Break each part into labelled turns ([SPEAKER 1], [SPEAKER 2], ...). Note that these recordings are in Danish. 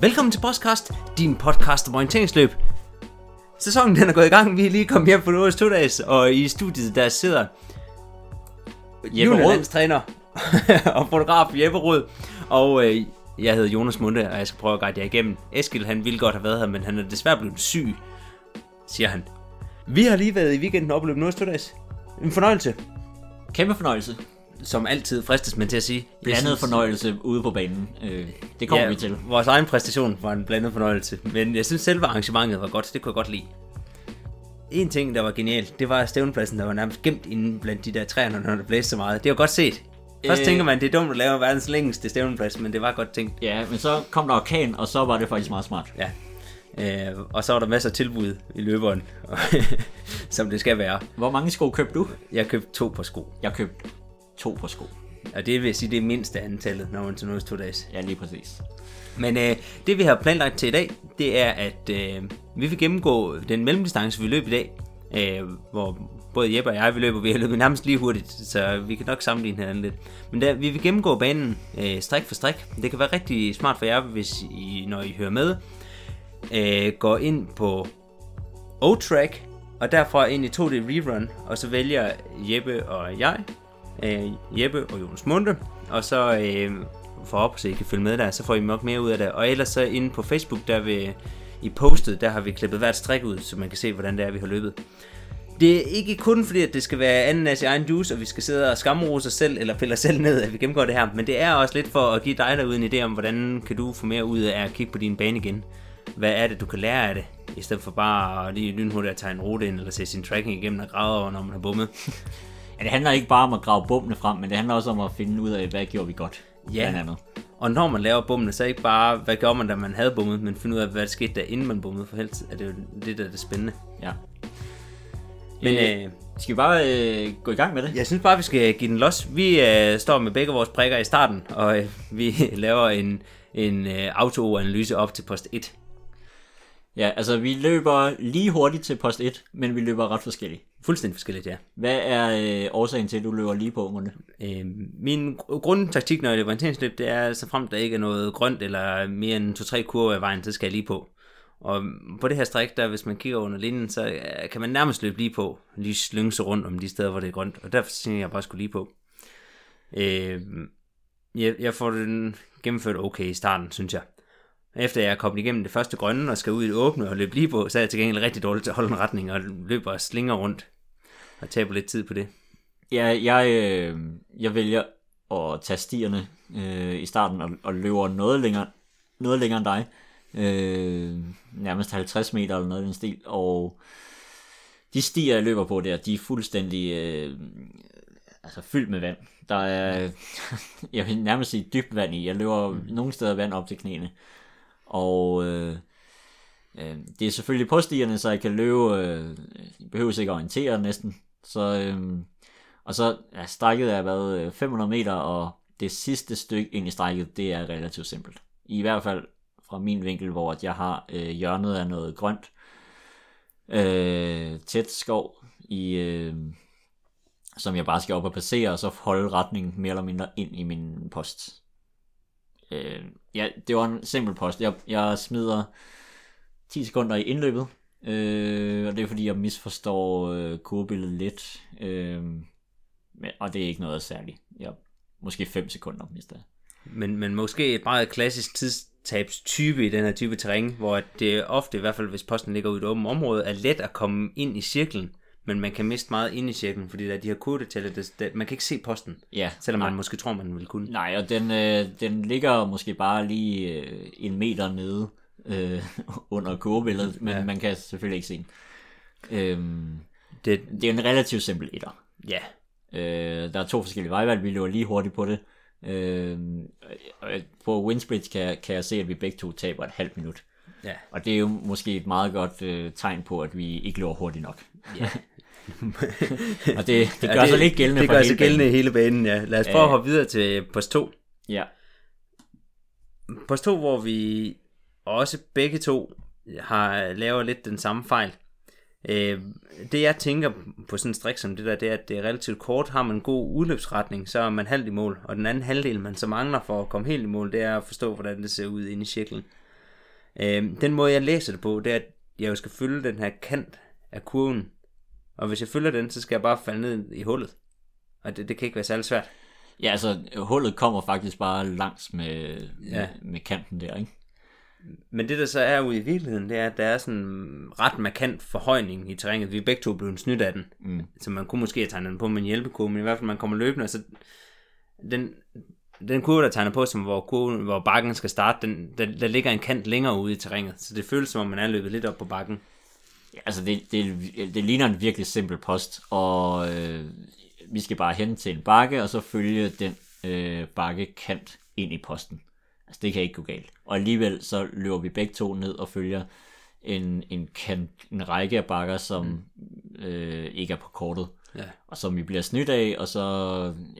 [SPEAKER 1] Velkommen til Podcast, din podcast om orienteringsløb. Sæsonen den er gået i gang, vi er lige kommet hjem på Nordens to dages, og i studiet der sidder
[SPEAKER 2] Jeppe Rød.
[SPEAKER 1] træner og fotograf Jeppe Rød, og øh, jeg hedder Jonas Munde, og jeg skal prøve at guide jer igennem. Eskild, han ville godt have været her, men han er desværre blevet syg, siger han. Vi har lige været i weekenden og oplevet Nordens to dages. En fornøjelse,
[SPEAKER 2] Kæmpe fornøjelse.
[SPEAKER 1] Som altid fristes man til at sige.
[SPEAKER 2] Blandet
[SPEAKER 1] synes-
[SPEAKER 2] fornøjelse ude på banen. Øh, det kommer
[SPEAKER 1] ja,
[SPEAKER 2] vi til.
[SPEAKER 1] Vores egen præstation var en blandet fornøjelse, men jeg synes selve arrangementet var godt, det kunne jeg godt lide. En ting, der var genialt, det var stævnepladsen, der var nærmest gemt inde blandt de der træer, når der blæste så meget. Det var godt set. Først
[SPEAKER 2] Øh.
[SPEAKER 1] tænker man, det er dumt at lave verdens længste stævneplads, men det var godt tænkt.
[SPEAKER 2] Ja, men så kom der orkan, og så var det faktisk meget smart.
[SPEAKER 1] Ja. Øh, og så var der masser af tilbud i løberen, som det skal være.
[SPEAKER 2] Hvor mange sko købte du?
[SPEAKER 1] Jeg købte to på sko,
[SPEAKER 2] Jeg købte to på sko.
[SPEAKER 1] og det vil sige, det mindste antallet, når man til noget to dages.
[SPEAKER 2] Ja, lige præcis.
[SPEAKER 1] Men øh, det vi har planlagt til i dag, det er, at øh, vi vil gennemgå den mellemdistance, vi løb i dag. Øh, hvor både Jeppe og jeg, vi løber, vi har løbet nærmest lige hurtigt, så vi kan nok sammenligne hinanden lidt. Men der, vi vil gennemgå banen øh, strik for strik. Det kan være rigtig smart for jer, hvis I, når I hører med, øh, går ind på O-Track, og derfra ind i 2D Rerun, og så vælger Jeppe og jeg, øh, Jeppe og Jonas Munde, og så øh, får op, så I kan følge med der, så får I nok mere ud af det. Og ellers så inde på Facebook, der vil i postet, der har vi klippet hvert strik ud, så man kan se, hvordan det er, vi har løbet. Det er ikke kun fordi, at det skal være anden af egen juice, og vi skal sidde og skamrose os selv, eller pille os selv ned, at vi gennemgår det her. Men det er også lidt for at give dig derude en idé om, hvordan kan du få mere ud af at kigge på din bane igen. Hvad er det, du kan lære af det, i stedet for bare lige lynhurtigt at tage en rute ind, eller se sin tracking igennem og grave over, når man har bummet.
[SPEAKER 2] Ja, det handler ikke bare om at grave bummene frem, men det handler også om at finde ud af, hvad gjorde vi godt.
[SPEAKER 1] Ja.
[SPEAKER 2] Blandt andet.
[SPEAKER 1] Og når man laver bummene, så ikke bare, hvad gør man, da man havde bummet, men finde ud af, hvad der skete der, inden man bummede, for helst er det jo det, der er det spændende.
[SPEAKER 2] Ja.
[SPEAKER 1] Men
[SPEAKER 2] Øh,
[SPEAKER 1] øh,
[SPEAKER 2] Skal vi bare øh, gå i gang med det?
[SPEAKER 1] jeg synes bare, vi skal give den los. Vi øh, står med begge vores prikker i starten, og øh, vi laver en, en øh, autoanalyse op til post 1.
[SPEAKER 2] Ja, altså vi løber lige hurtigt til post 1, men vi løber ret forskelligt.
[SPEAKER 1] Fuldstændig forskelligt, ja.
[SPEAKER 2] Hvad er øh, årsagen til, at du løber lige på, Munde?
[SPEAKER 1] Øh, min gr- grundtaktik, når jeg løber orienteringsløb, det er, så frem der ikke er noget grønt eller mere end 2-3 kurver i vejen, så skal jeg lige på. Og på det her stræk, der hvis man kigger under linjen, så øh, kan man nærmest løbe lige på, lige slynge sig rundt om de steder, hvor det er grønt. Og derfor synes jeg, jeg bare skulle lige på. Øh, jeg, jeg får den gennemført okay i starten, synes jeg. Efter jeg er kommet igennem det første grønne og skal ud i det åbne og løbe lige på, så er jeg til gengæld rigtig dårlig til at holde en retning og løber og slinger rundt. Og taber lidt tid på det.
[SPEAKER 2] Ja, jeg, øh, jeg vælger at tage stierne øh, i starten og, og løber noget længere, noget længere end dig. Øh, nærmest 50 meter eller noget i den stil. Og de stier, jeg løber på der, de er fuldstændig øh, altså fyldt med vand. Der er, jeg vil nærmest sige dybt vand i. Jeg løber mm. nogle steder vand op til knæene. Og øh, øh, det er selvfølgelig på så jeg kan løbe, øh, behøver ikke at orientere næsten. Så, øh, og så ja, strækket er været øh, 500 meter, og det sidste stykke ind i strækket, det er relativt simpelt. I hvert fald fra min vinkel, hvor at jeg har øh, hjørnet af noget grønt, øh, tæt skov, i, øh, som jeg bare skal op og passere, og så holde retningen mere eller mindre ind i min post. Øh, ja, det var en simpel post. Jeg, jeg smider 10 sekunder i indløbet, øh, og det er fordi, jeg misforstår øh, kurbilledet lidt. Øh, men, og det er ikke noget særligt. Jeg, måske 5 sekunder, hvis det.
[SPEAKER 1] Men, men måske et meget klassisk tidstabstype i den her type terræn, hvor det ofte, i hvert fald hvis posten ligger ud i et åbent område, er let at komme ind i cirklen, men man kan miste meget ind i cirklen, fordi der er de her kurdedetaljer, der, der, man kan ikke se posten,
[SPEAKER 2] Ja,
[SPEAKER 1] selvom man
[SPEAKER 2] nej.
[SPEAKER 1] måske tror, man vil kunne.
[SPEAKER 2] Nej, og den, øh, den ligger måske bare lige øh, en meter nede øh, under kurbilledet, men
[SPEAKER 1] Ja.
[SPEAKER 2] man kan selvfølgelig ikke se den. Øhm,
[SPEAKER 1] Det,
[SPEAKER 2] det er en relativt simpel etter.
[SPEAKER 1] ja,
[SPEAKER 2] Øh, der er to forskellige vejvalg, vi løber lige hurtigt på det. Øh, øh, på Windsbridge kan, jeg- kan jeg se, at vi begge to taber et halvt minut.
[SPEAKER 1] ja.
[SPEAKER 2] Og det er jo måske et meget godt øh, tegn på, at vi ikke løber hurtigt nok.
[SPEAKER 1] Ja.
[SPEAKER 2] Og det, det gør
[SPEAKER 1] Ja,
[SPEAKER 2] sig lidt gældende
[SPEAKER 1] Det gør
[SPEAKER 2] hele
[SPEAKER 1] sig gældende
[SPEAKER 2] banen.
[SPEAKER 1] hele banen, ja. Lad os prøve at
[SPEAKER 2] Ja.
[SPEAKER 1] hoppe videre til post 2.
[SPEAKER 2] Ja,
[SPEAKER 1] Post 2, hvor vi også begge to har laver lidt den samme fejl. Øh, det jeg tænker på sådan en strik som det der, det er, at det er relativt kort. Har man en god udløbsretning, så er man halvt i mål. Og den anden halvdel, man så mangler for at komme helt i mål, det er at forstå, hvordan det ser ud inde i cirklen. Øh, den måde, jeg læser det på, det er, at jeg jo skal følge den her kant af kurven. Og hvis jeg følger den, så skal jeg bare falde ned i hullet. Og det, det kan ikke være særlig svært.
[SPEAKER 2] Ja, altså hullet kommer faktisk bare langs med,
[SPEAKER 1] Ja.
[SPEAKER 2] med, med kanten der, ikke?
[SPEAKER 1] Men det der så er ude i virkeligheden, det er, at der er sådan en ret markant forhøjning i terrænet. Vi er begge to blevet snydt af den.
[SPEAKER 2] Mm.
[SPEAKER 1] Så man kunne måske have tegnet den på med en hjælpekurve, men i hvert fald man kommer løbende, og så den, den kurve, der tegner på, som hvor, kurven, hvor bakken skal starte, den, der, der ligger en kant længere ude i terrænet. Så det føles som om, man er løbet lidt op på bakken.
[SPEAKER 2] Altså det, det, det ligner en virkelig simpel post, og øh, vi skal bare hen til en bakke, og så følge den øh, bakkekant ind i posten. Altså det kan ikke gå galt. Og alligevel så løber vi begge to ned og følger en, en, kant, en række af bakker, som mm. øh, ikke er på kortet.
[SPEAKER 1] Ja.
[SPEAKER 2] Og som vi bliver snydt af, og så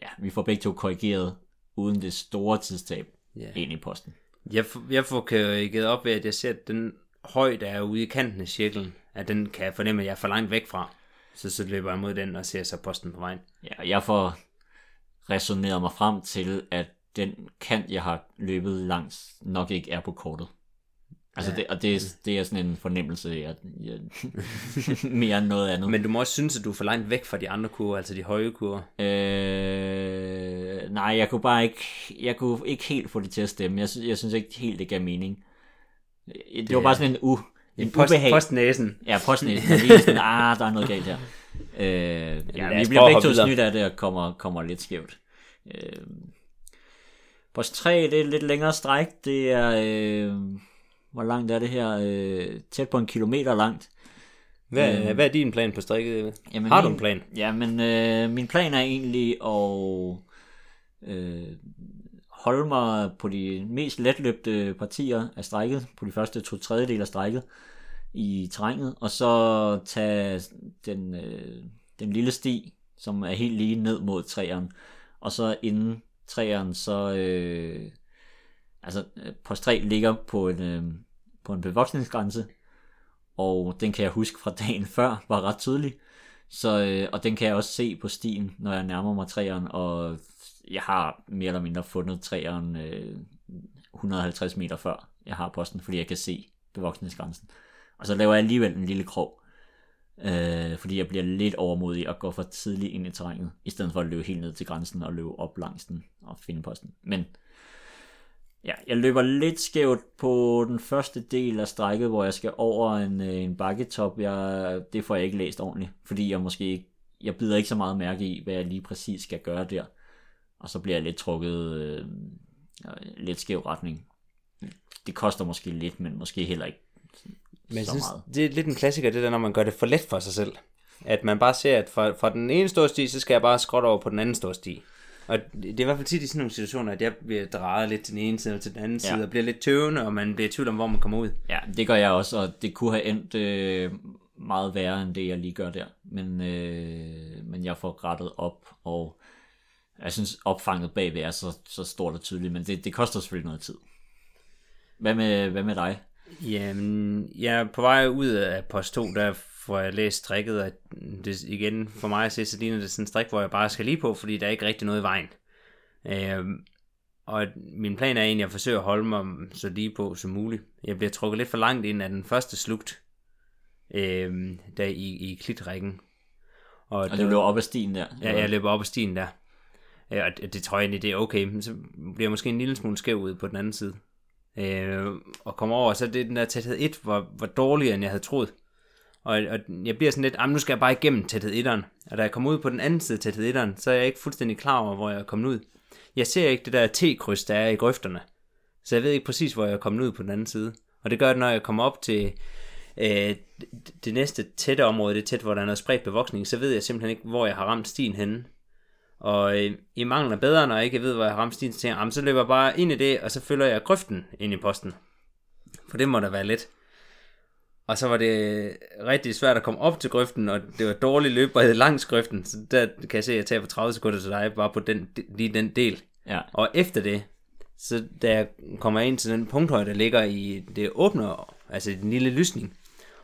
[SPEAKER 2] ja, vi får begge to korrigeret uden det store tidstab
[SPEAKER 1] Ja.
[SPEAKER 2] ind i posten.
[SPEAKER 1] Jeg, jeg får givet op ved, at jeg ser, at den højde er ude i kanten af cirklen, at den kan jeg fornemme, at jeg er for langt væk fra. Så så løber jeg mod den og ser så posten på vejen.
[SPEAKER 2] Ja, jeg får resoneret mig frem til, at den kant, jeg har løbet langs, nok ikke er på kortet. Altså,
[SPEAKER 1] Ja.
[SPEAKER 2] det, og det, er- det er sådan en fornemmelse, jeg, jeg mere end noget andet.
[SPEAKER 1] Men du må også synes, at du er for langt væk fra de andre kurver, altså de høje kurver.
[SPEAKER 2] Øh, nej, jeg kunne bare ikke, jeg kunne ikke helt få det til at stemme. Jeg, synes, jeg synes ikke helt, det gav mening. Det, det var bare sådan en, u, en
[SPEAKER 1] Post,
[SPEAKER 2] ubehag.
[SPEAKER 1] postnæsen.
[SPEAKER 2] Ja, postnæsen er lige sådan, ah, der er noget galt her. Øh, ja, vi bliver begge to snydt af det og kommer, kommer lidt skævt. Øh, post 3, det er et lidt længere stræk. Det er, øh, hvor langt er det her? Øh, tæt på en kilometer langt.
[SPEAKER 1] Hvad, hvad er din plan på strikket?
[SPEAKER 2] Jamen,
[SPEAKER 1] Har du
[SPEAKER 2] min-
[SPEAKER 1] en plan?
[SPEAKER 2] Ja, men øh, min plan er egentlig at øh, holde mig på de mest letløbte partier af strækket, på de første to tredjedel af strækket i terrænet, og så tage den, øh, den lille sti, som er helt lige ned mod træeren, og så inden træeren, så øh, altså på post 3 ligger på en, øh, på en bevoksningsgrænse, og den kan jeg huske fra dagen før, var ret tydelig. Så, øh, og den kan jeg også se på stien, når jeg nærmer mig træeren, og jeg har mere eller mindre fundet træeren øh, 150 meter før jeg har posten, fordi jeg kan se bevoksningsgrænsen. Og så laver jeg alligevel en lille krog, øh, fordi jeg bliver lidt overmodig og går for tidligt ind i terrænet, i stedet for at løbe helt ned til grænsen og løbe op langs den og finde posten. Men Ja, jeg løber lidt skævt på den første del af strækket, hvor jeg skal over en, øh, en bakketop. Jeg, det får jeg ikke læst ordentligt, fordi jeg måske ikke, jeg bider ikke så meget mærke i, hvad jeg lige præcis skal gøre der. Og så bliver jeg lidt trukket øh, lidt skæv retning. Det koster måske lidt, men måske heller ikke
[SPEAKER 1] Men
[SPEAKER 2] så
[SPEAKER 1] synes,
[SPEAKER 2] meget.
[SPEAKER 1] det er lidt en klassiker, det der, når man gør det for let for sig selv. At man bare ser, at fra, fra den ene store sti, så skal jeg bare skråtte over på den anden store sti. Og det det er i hvert fald tit i sådan nogle situationer, at jeg bliver drejet lidt til den ene side og til den anden
[SPEAKER 2] Ja.
[SPEAKER 1] side, og bliver lidt tøvende, og man bliver i tvivl om, hvor man kommer ud.
[SPEAKER 2] Ja, det gør jeg også, og det kunne have endt øh, meget værre end det, jeg lige gør der. Men, øh, men jeg får rettet op, og jeg synes, opfanget bagved er så, så stort og tydeligt, men det, det koster selvfølgelig noget tid. Hvad med, hvad med dig?
[SPEAKER 1] Jamen, jeg er på vej ud af post 2, der får jeg læst strikket, at det igen for mig at se, så ligner det sådan en strik, hvor jeg bare skal lige på, fordi der er ikke rigtig noget i vejen. Øhm, og min plan er egentlig at forsøge at holde mig så lige på som muligt. Jeg bliver trukket lidt for langt ind af den første slugt, øhm, der i, i klitrækken. Og,
[SPEAKER 2] Og du løber op ad stien der?
[SPEAKER 1] Ja, jeg løber op ad stien der. Ja, og det, det tror jeg egentlig, det er okay. Men så bliver jeg måske en lille smule skæv ud på den anden side. Øh, og kommer over, så er det den der tæthed 1, var, var dårligere, end jeg havde troet. Og, og jeg bliver sådan lidt, nu skal jeg bare igennem tæthed 1'eren. Og da jeg kommer ud på den anden side tæthed 1'eren, så er jeg ikke fuldstændig klar over, hvor jeg er kommet ud. Jeg ser ikke det der T-kryds, der er i grøfterne. Så jeg ved ikke præcis, hvor jeg er kommet ud på den anden side. Og det gør det, når jeg kommer op til øh, det- det næste tætte område, det er tæt, hvor der er noget spredt bevoksning, så ved jeg simpelthen ikke, hvor jeg har ramt stien henne. Og øh, i mangel af bedre, når jeg ikke ved, stien, så tænker "Jamen, så løber jeg bare ind i det, og så følger jeg grøften ind i posten. For det må da være let. Og så var det rigtig svært at komme op til grøften, og det var dårlig løbbarhed langs grøften, så der kan jeg se, at jeg tager 30 sekunder til dig, bare på den, lige den del.
[SPEAKER 2] Ja,
[SPEAKER 1] Og efter det, så da jeg kommer ind til den punkthøj, der ligger i det åbne, altså i den lille lysning,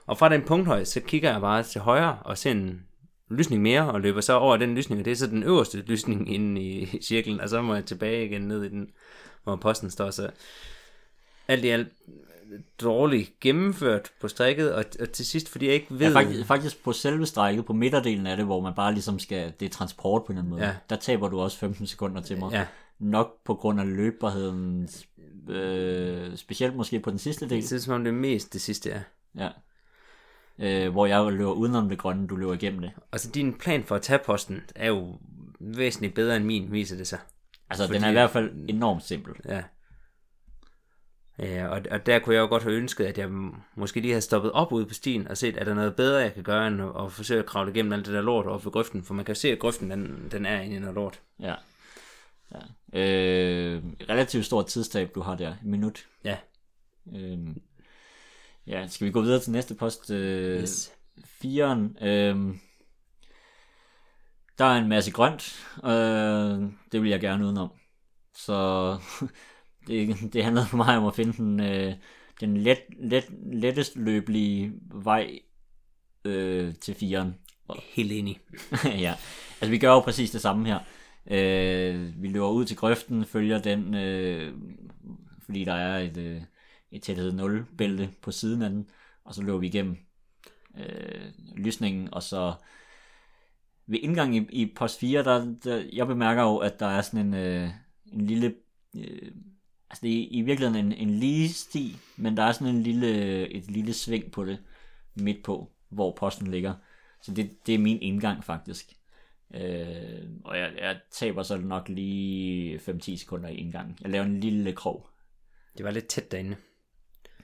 [SPEAKER 1] og fra den punkthøj, så kigger jeg bare til højre og ser en lysning mere, og løber så over den lysning, og det er så den øverste lysning inde i cirklen, og så må jeg tilbage igen ned i den, hvor posten står, så alt i alt dårligt gennemført på strikket, og, og til sidst, fordi jeg ikke ved...
[SPEAKER 2] Ja, faktisk, faktisk på selve strækket, på midterdelen af det, hvor man bare ligesom skal, det er transport på en eller anden måde,
[SPEAKER 1] Ja.
[SPEAKER 2] der taber du også 15 sekunder til mig.
[SPEAKER 1] Ja,
[SPEAKER 2] Nok på grund af løbbarheden, øh, specielt måske på den sidste del,
[SPEAKER 1] det ud som om det er mest det sidste er.
[SPEAKER 2] ja. Øh, hvor jeg løber udenom det grønne, du løber igennem det.
[SPEAKER 1] Altså, din plan for at tage posten er jo væsentligt bedre end min, viser det sig.
[SPEAKER 2] Altså,
[SPEAKER 1] Fordi-
[SPEAKER 2] den er i hvert fald enormt simpel.
[SPEAKER 1] Ja. Ja, og, og der kunne jeg jo godt have ønsket, at jeg måske lige havde stoppet op ude på stien og set, er der noget bedre, jeg kan gøre, end at, at forsøge at kravle igennem alt det der lort op ved grøften, for man kan jo se, at grøften, den, den er inde i noget lort.
[SPEAKER 2] Ja. ja. Øh, relativt stort tidstab, du har der. En minut.
[SPEAKER 1] Ja,
[SPEAKER 2] Øh, ja, skal vi gå videre til næste post? Øh,
[SPEAKER 1] yes.
[SPEAKER 2] Firen. Øh, der er en masse grønt. Øh, det vil jeg gerne udenom. Så det, det handler for mig om at finde den, øh, den let, let, lettest løbelige vej øh, til firen.
[SPEAKER 1] Helt enig.
[SPEAKER 2] ja, altså vi gør jo præcis det samme her. Øh, vi løber ud til grøften, følger den, øh, fordi der er et, øh, et tæthed 0 bælte på siden af den, og så løber vi igennem øh, lysningen, og så ved indgang i, i post 4, der, der, jeg bemærker jo, at der er sådan en, øh, en lille, øh, altså det er i virkeligheden en, en lige sti, men der er sådan en lille, et lille sving på det midt på, hvor posten ligger. Så det, det er min indgang faktisk. Øh, og jeg, jeg taber så nok lige 5-10 sekunder i indgangen. Jeg laver en lille krog.
[SPEAKER 1] Det var lidt tæt derinde.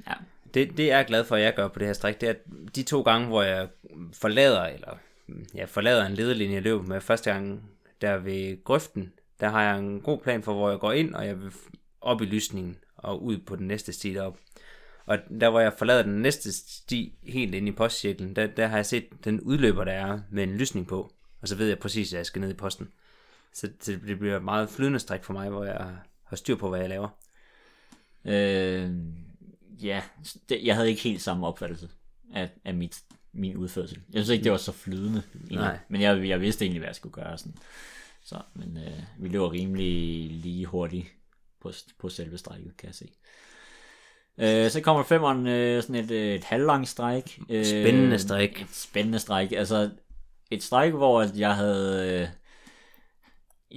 [SPEAKER 2] Ja.
[SPEAKER 1] Det, det er jeg glad for, at jeg gør på det her stræk, det er, at de to gange, hvor jeg forlader, eller jeg forlader en lederlinje, jeg løber med første gang, der ved grøften, der har jeg en god plan for, hvor jeg går ind, og jeg vil op i lysningen, og ud på den næste sti derop. Og der, hvor jeg forlader den næste sti, helt ind i postcirklen, der, der har jeg set den udløber, der er med en lysning på, og så ved jeg præcis, at jeg skal ned i posten. Så, så det bliver et meget flydende stræk for mig, hvor jeg har styr på, hvad jeg laver.
[SPEAKER 2] Øh, ja, det, jeg havde ikke helt samme opfattelse af, af mit, min udførsel. Jeg synes ikke, det var så flydende. egentlig.
[SPEAKER 1] Nej.
[SPEAKER 2] Men jeg, jeg vidste egentlig, hvad jeg skulle gøre. Sådan. Så, men øh, vi løber rimelig lige hurtigt på, på selve strækket, kan jeg se. Øh, så kommer femmeren, øh, sådan et, øh, et halvlangt stræk. Øh,
[SPEAKER 1] Spændende stræk.
[SPEAKER 2] Et spændende stræk. Altså, et stræk, hvor jeg havde... Øh,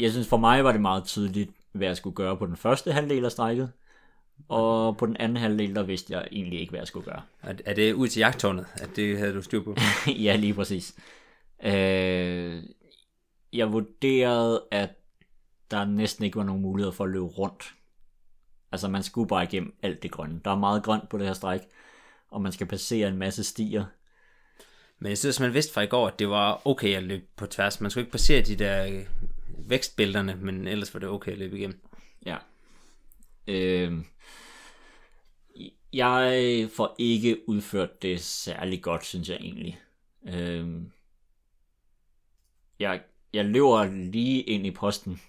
[SPEAKER 2] jeg synes, for mig var det meget tydeligt, hvad jeg skulle gøre på den første halvdel af strækket. Og på den anden halvdel, der vidste jeg egentlig ikke, hvad jeg skulle gøre.
[SPEAKER 1] Er, det ud til jagttårnet, at det havde du styr på?
[SPEAKER 2] ja, lige præcis. Øh, jeg vurderede, at der næsten ikke var nogen mulighed for at løbe rundt. Altså, man skulle bare igennem alt det grønne. Der er meget grønt på det her stræk, og man skal passere en masse stier.
[SPEAKER 1] Men jeg synes, man vidste fra i går, at det var okay at løbe på tværs. Man skulle ikke passere de der øh, vækstbælterne, men ellers var det okay at løbe igennem.
[SPEAKER 2] Ja. Øh, jeg får ikke udført det særlig godt, synes jeg egentlig. Øh, jeg, jeg løber lige ind i posten,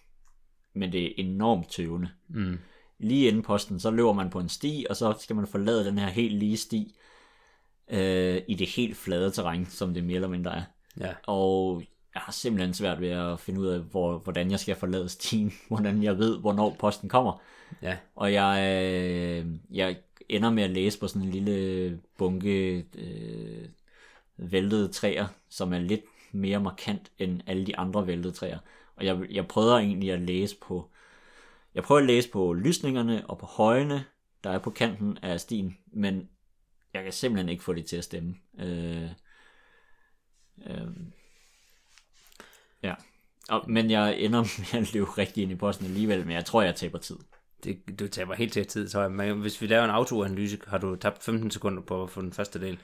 [SPEAKER 2] men det er enormt tøvende.
[SPEAKER 1] Mm.
[SPEAKER 2] Lige inden posten, så løber man på en sti, og så skal man forlade den her helt lige sti øh, i det helt flade terræn, som det mere eller mindre er.
[SPEAKER 1] Ja.
[SPEAKER 2] Og jeg har simpelthen svært ved at finde ud af, hvor, hvordan jeg skal forlade stien, hvordan jeg ved, hvornår posten kommer.
[SPEAKER 1] Ja.
[SPEAKER 2] Og jeg, øh, jeg ender med at læse på sådan en lille bunke øh, væltede træer, som er lidt mere markant end alle de andre væltede træer. Og jeg, jeg prøver egentlig at læse på jeg prøver at læse på lysningerne og på højene, der er på kanten af stien, men jeg kan simpelthen ikke få det til at stemme. Øh, øh, ja. Og, men jeg ender med at løbe rigtig ind i posten alligevel, men jeg tror, jeg taber tid.
[SPEAKER 1] Det, du taber helt til tid, tror jeg. Men hvis vi laver en autoanalyse, har du tabt 15 sekunder på for den første del.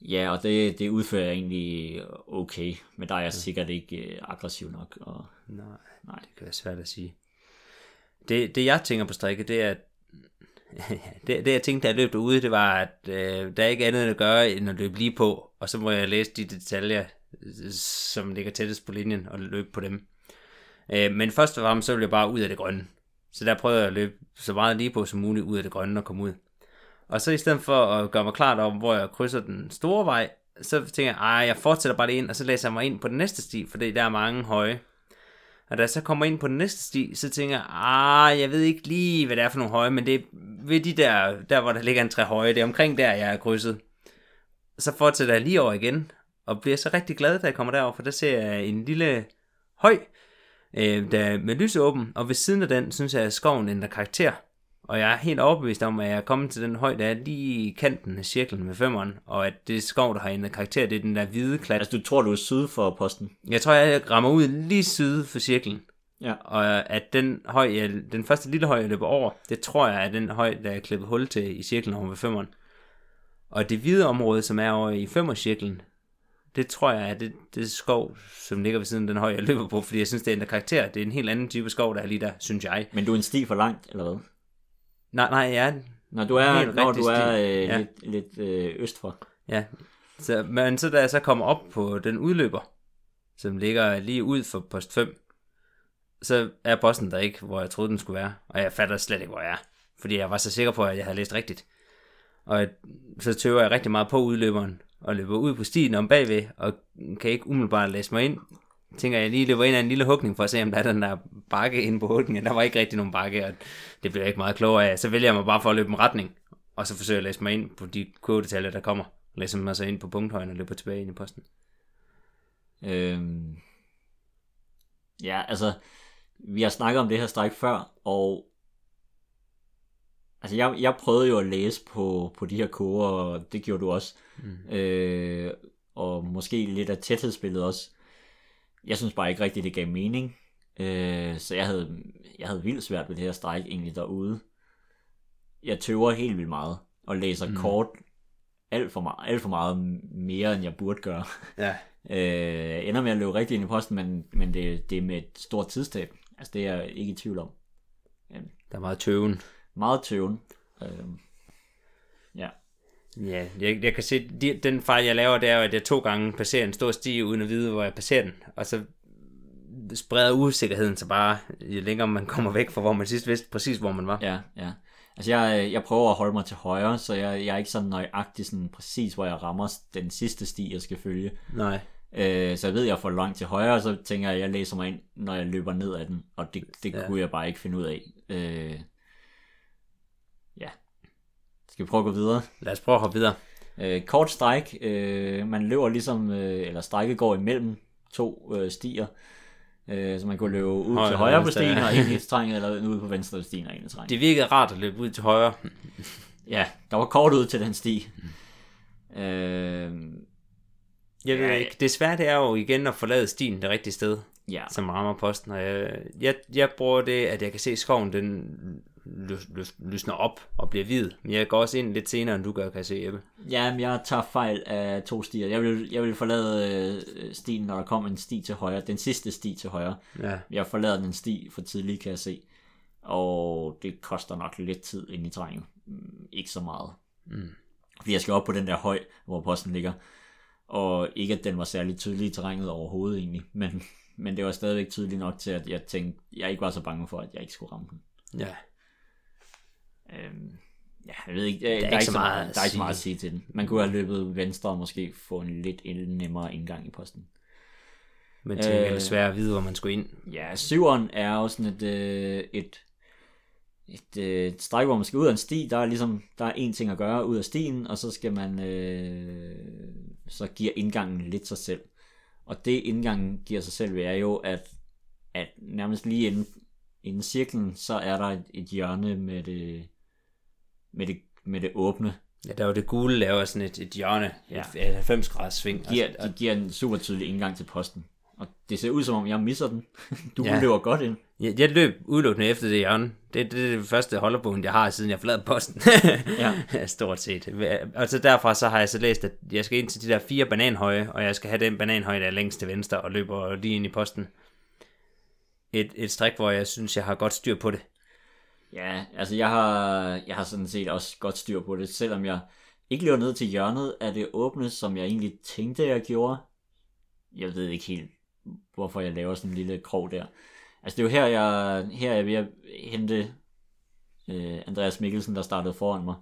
[SPEAKER 2] Ja, og det, det udfører jeg egentlig okay, men der er jeg sikkert ikke øh, aggressiv nok. Og,
[SPEAKER 1] Nej,
[SPEAKER 2] nej.
[SPEAKER 1] det kan være svært at sige. Det, det jeg tænker på strikke, det er, at det, det jeg tænkte, da jeg løb derude, det var, at øh, der er ikke andet at gøre, end at løbe lige på, og så må jeg læse de detaljer, som ligger tættest på linjen, og løbe på dem. Øh, men først og fremmest, så vil jeg bare ud af det grønne. Så der prøvede jeg at løbe så meget lige på som muligt ud af det grønne og komme ud. Og så i stedet for at gøre mig klart om, hvor jeg krydser den store vej, så tænker jeg, at jeg fortsætter bare det ind, og så læser jeg mig ind på den næste sti, for der er mange høje. Og da jeg så kommer ind på den næste sti, så tænker jeg, ah, jeg ved ikke lige, hvad det er for nogle høje, men det er ved de der, der hvor der ligger en tre høje, det er omkring der, jeg er krydset. Så fortsætter jeg lige over igen, og bliver så rigtig glad, da jeg kommer derover, for der ser jeg en lille høj, øh, der med lys åben, og ved siden af den, synes jeg, at skoven ændrer karakter. Og jeg er helt overbevist om, at jeg er kommet til den høj, der er lige i kanten af cirklen med femmeren, og at det skov, der har ændret karakter, det er den der hvide klat.
[SPEAKER 2] Altså, du tror, du er syd for posten?
[SPEAKER 1] Jeg tror, jeg rammer ud lige syd for cirklen.
[SPEAKER 2] Ja.
[SPEAKER 1] Og at den høj, jeg, den første lille høj, jeg løber over, det tror jeg er den høj, der er klippet hul til i cirklen over ved femmeren. Og det hvide område, som er over i femmercirklen, det tror jeg er det, det skov, som ligger ved siden af den høj, jeg løber på, fordi jeg synes, det ændrer karakter. Det er en helt anden type skov, der er lige der, synes jeg.
[SPEAKER 2] Men du er en sti for langt, eller hvad?
[SPEAKER 1] Nej, nej, ja.
[SPEAKER 2] Når du er,
[SPEAKER 1] Helt
[SPEAKER 2] når du er øh,
[SPEAKER 1] Ja.
[SPEAKER 2] lidt, lidt øh, øst for.
[SPEAKER 1] Ja. Så, men så da jeg så kommer op på den udløber, som ligger lige ud for post 5, så er posten der ikke, hvor jeg troede, den skulle være. Og jeg fatter slet ikke, hvor jeg er. Fordi jeg var så sikker på, at jeg havde læst rigtigt. Og så tøver jeg rigtig meget på udløberen, og løber ud på stien om bagved, og kan ikke umiddelbart læse mig ind. Tænker jeg lige løber ind af en lille hugning for at se, om der er den der bakke inde på hugningen. Der var ikke rigtig nogen bakke, og det blev jeg ikke meget klogere af. Så vælger jeg mig bare for at løbe en retning, og så forsøger jeg at læse mig ind på de kodetaljer, der kommer. Læser mig så ind på punkthøjen og løber tilbage ind i posten.
[SPEAKER 2] Øhm, ja, altså, vi har snakket om det her stræk før, og altså, jeg, jeg prøvede jo at læse på, på de her koger, og det gjorde du også. Mm. Øh, og måske lidt af tæthedsbilledet også. Jeg synes bare ikke rigtigt, det gav mening. Øh, så jeg havde, jeg havde vildt svært ved det her stræk egentlig derude. Jeg tøver helt vildt meget, og læser mm. kort alt for, meget, alt for meget mere, end jeg burde gøre.
[SPEAKER 1] Ja.
[SPEAKER 2] Øh, ender med at løbe rigtig ind i posten, men, men det, det er med et stort tidstab. Altså, det er jeg ikke i tvivl om.
[SPEAKER 1] Der er meget tøven.
[SPEAKER 2] Meget tøven. Øh, ja.
[SPEAKER 1] Ja, jeg, jeg kan se, de, den fejl jeg laver, det er jo, at jeg to gange passerer en stor sti, uden at vide, hvor jeg passerer den. Og så spreder usikkerheden sig bare, jo længere man kommer væk fra, hvor man sidst vidste præcis, hvor man var.
[SPEAKER 2] Ja, ja. Altså, jeg, jeg prøver at holde mig til højre, så jeg, jeg er ikke sådan nøjagtig sådan præcis, hvor jeg rammer den sidste sti, jeg skal følge.
[SPEAKER 1] Nej.
[SPEAKER 2] Øh, så jeg ved, jeg får langt til højre, og så tænker jeg, at jeg læser mig ind, når jeg løber ned ad den, og det, det
[SPEAKER 1] Ja.
[SPEAKER 2] kunne jeg bare ikke finde ud af. Øh. Skal vi prøve at gå videre?
[SPEAKER 1] Lad os prøve at hoppe videre.
[SPEAKER 2] Øh, kort stræk. Øh, man løber ligesom, øh, eller strækket går imellem to øh, stier. Øh, så man kunne løbe ud
[SPEAKER 1] Højre
[SPEAKER 2] til højre på stien og ind i terrænet, eller ud på venstre stien og ind i terrænet.
[SPEAKER 1] Det virkede rart at løbe ud til højre.
[SPEAKER 2] Ja, der var kort ud til den sti. Øh,
[SPEAKER 1] Jeg ved
[SPEAKER 2] Ja.
[SPEAKER 1] ikke. Det svære det er jo igen at forlade stien det rigtige sted,
[SPEAKER 2] ja,
[SPEAKER 1] som rammer posten. Og jeg, jeg, jeg bruger det, at jeg kan se skoven, den lys, lys, lysner op og bliver hvid. Men jeg går også ind lidt senere, end du gør, kan jeg se, Ebbe.
[SPEAKER 2] ja men jeg tager fejl af to stier. Jeg vil, jeg vil forlade øh, stien, når der kommer en sti til højre. Den sidste sti til højre.
[SPEAKER 1] Ja.
[SPEAKER 2] Jeg forlader den sti for tidligt, kan jeg se. Og det koster nok lidt tid ind i terrænet. Mm, Ikke så meget.
[SPEAKER 1] Mm.
[SPEAKER 2] Fordi jeg skal op på den der høj, hvor posten ligger. Og ikke at den var særlig tydelig i terrænet overhovedet egentlig. Men, men det var stadigvæk tydeligt nok til, at jeg tænkte, jeg ikke var så bange for, at jeg ikke skulle ramme den.
[SPEAKER 1] Ja.
[SPEAKER 2] Øhm, ja, jeg ved ikke, der, der, er
[SPEAKER 1] ikke så meget at
[SPEAKER 2] der er ikke så
[SPEAKER 1] sige.
[SPEAKER 2] meget at sige til den. Man kunne have løbet venstre og måske få en lidt nemmere indgang i posten.
[SPEAKER 1] Men det er
[SPEAKER 2] Øh.
[SPEAKER 1] svært at vide, hvor man skulle ind.
[SPEAKER 2] Ja, syveren er jo sådan et, øh, et, et, øh, et stræk, hvor man skal ud af en sti. Der er ligesom, der er én ting at gøre ud af stien, og så skal man, øh, så giver indgangen lidt sig selv. Og det indgangen giver sig selv ved er jo, at, at nærmest lige inden, inden cirklen, så er der et, et hjørne med det, med det, med det åbne.
[SPEAKER 1] Ja, der er jo det gule laver sådan et, et hjørne,
[SPEAKER 2] Ja.
[SPEAKER 1] et 90 graders sving.
[SPEAKER 2] Giver,
[SPEAKER 1] og,
[SPEAKER 2] de giver en super tydelig indgang til posten. Og det ser ud som om, jeg misser den. Du
[SPEAKER 1] Ja.
[SPEAKER 2] løber godt ind.
[SPEAKER 1] jeg, jeg løb udelukkende efter det hjørne. Det, det er det første holderpunkt, jeg har, siden jeg forladet posten.
[SPEAKER 2] Ja.
[SPEAKER 1] Stort set. Og så derfra så har jeg så læst, at jeg skal ind til de der fire bananhøje, og jeg skal have den bananhøje, der er længst til venstre, og løber lige ind i posten. Et, et stræk, hvor jeg synes, jeg har godt styr på det.
[SPEAKER 2] Ja, altså jeg har, jeg har sådan set også godt styr på det, selvom jeg ikke løber ned til hjørnet af det åbne, som jeg egentlig tænkte, jeg gjorde. Jeg ved ikke helt, hvorfor jeg laver sådan en lille krog der. Altså det er jo her, jeg, her er jeg ved at hente øh, Andreas Mikkelsen, der startede foran mig.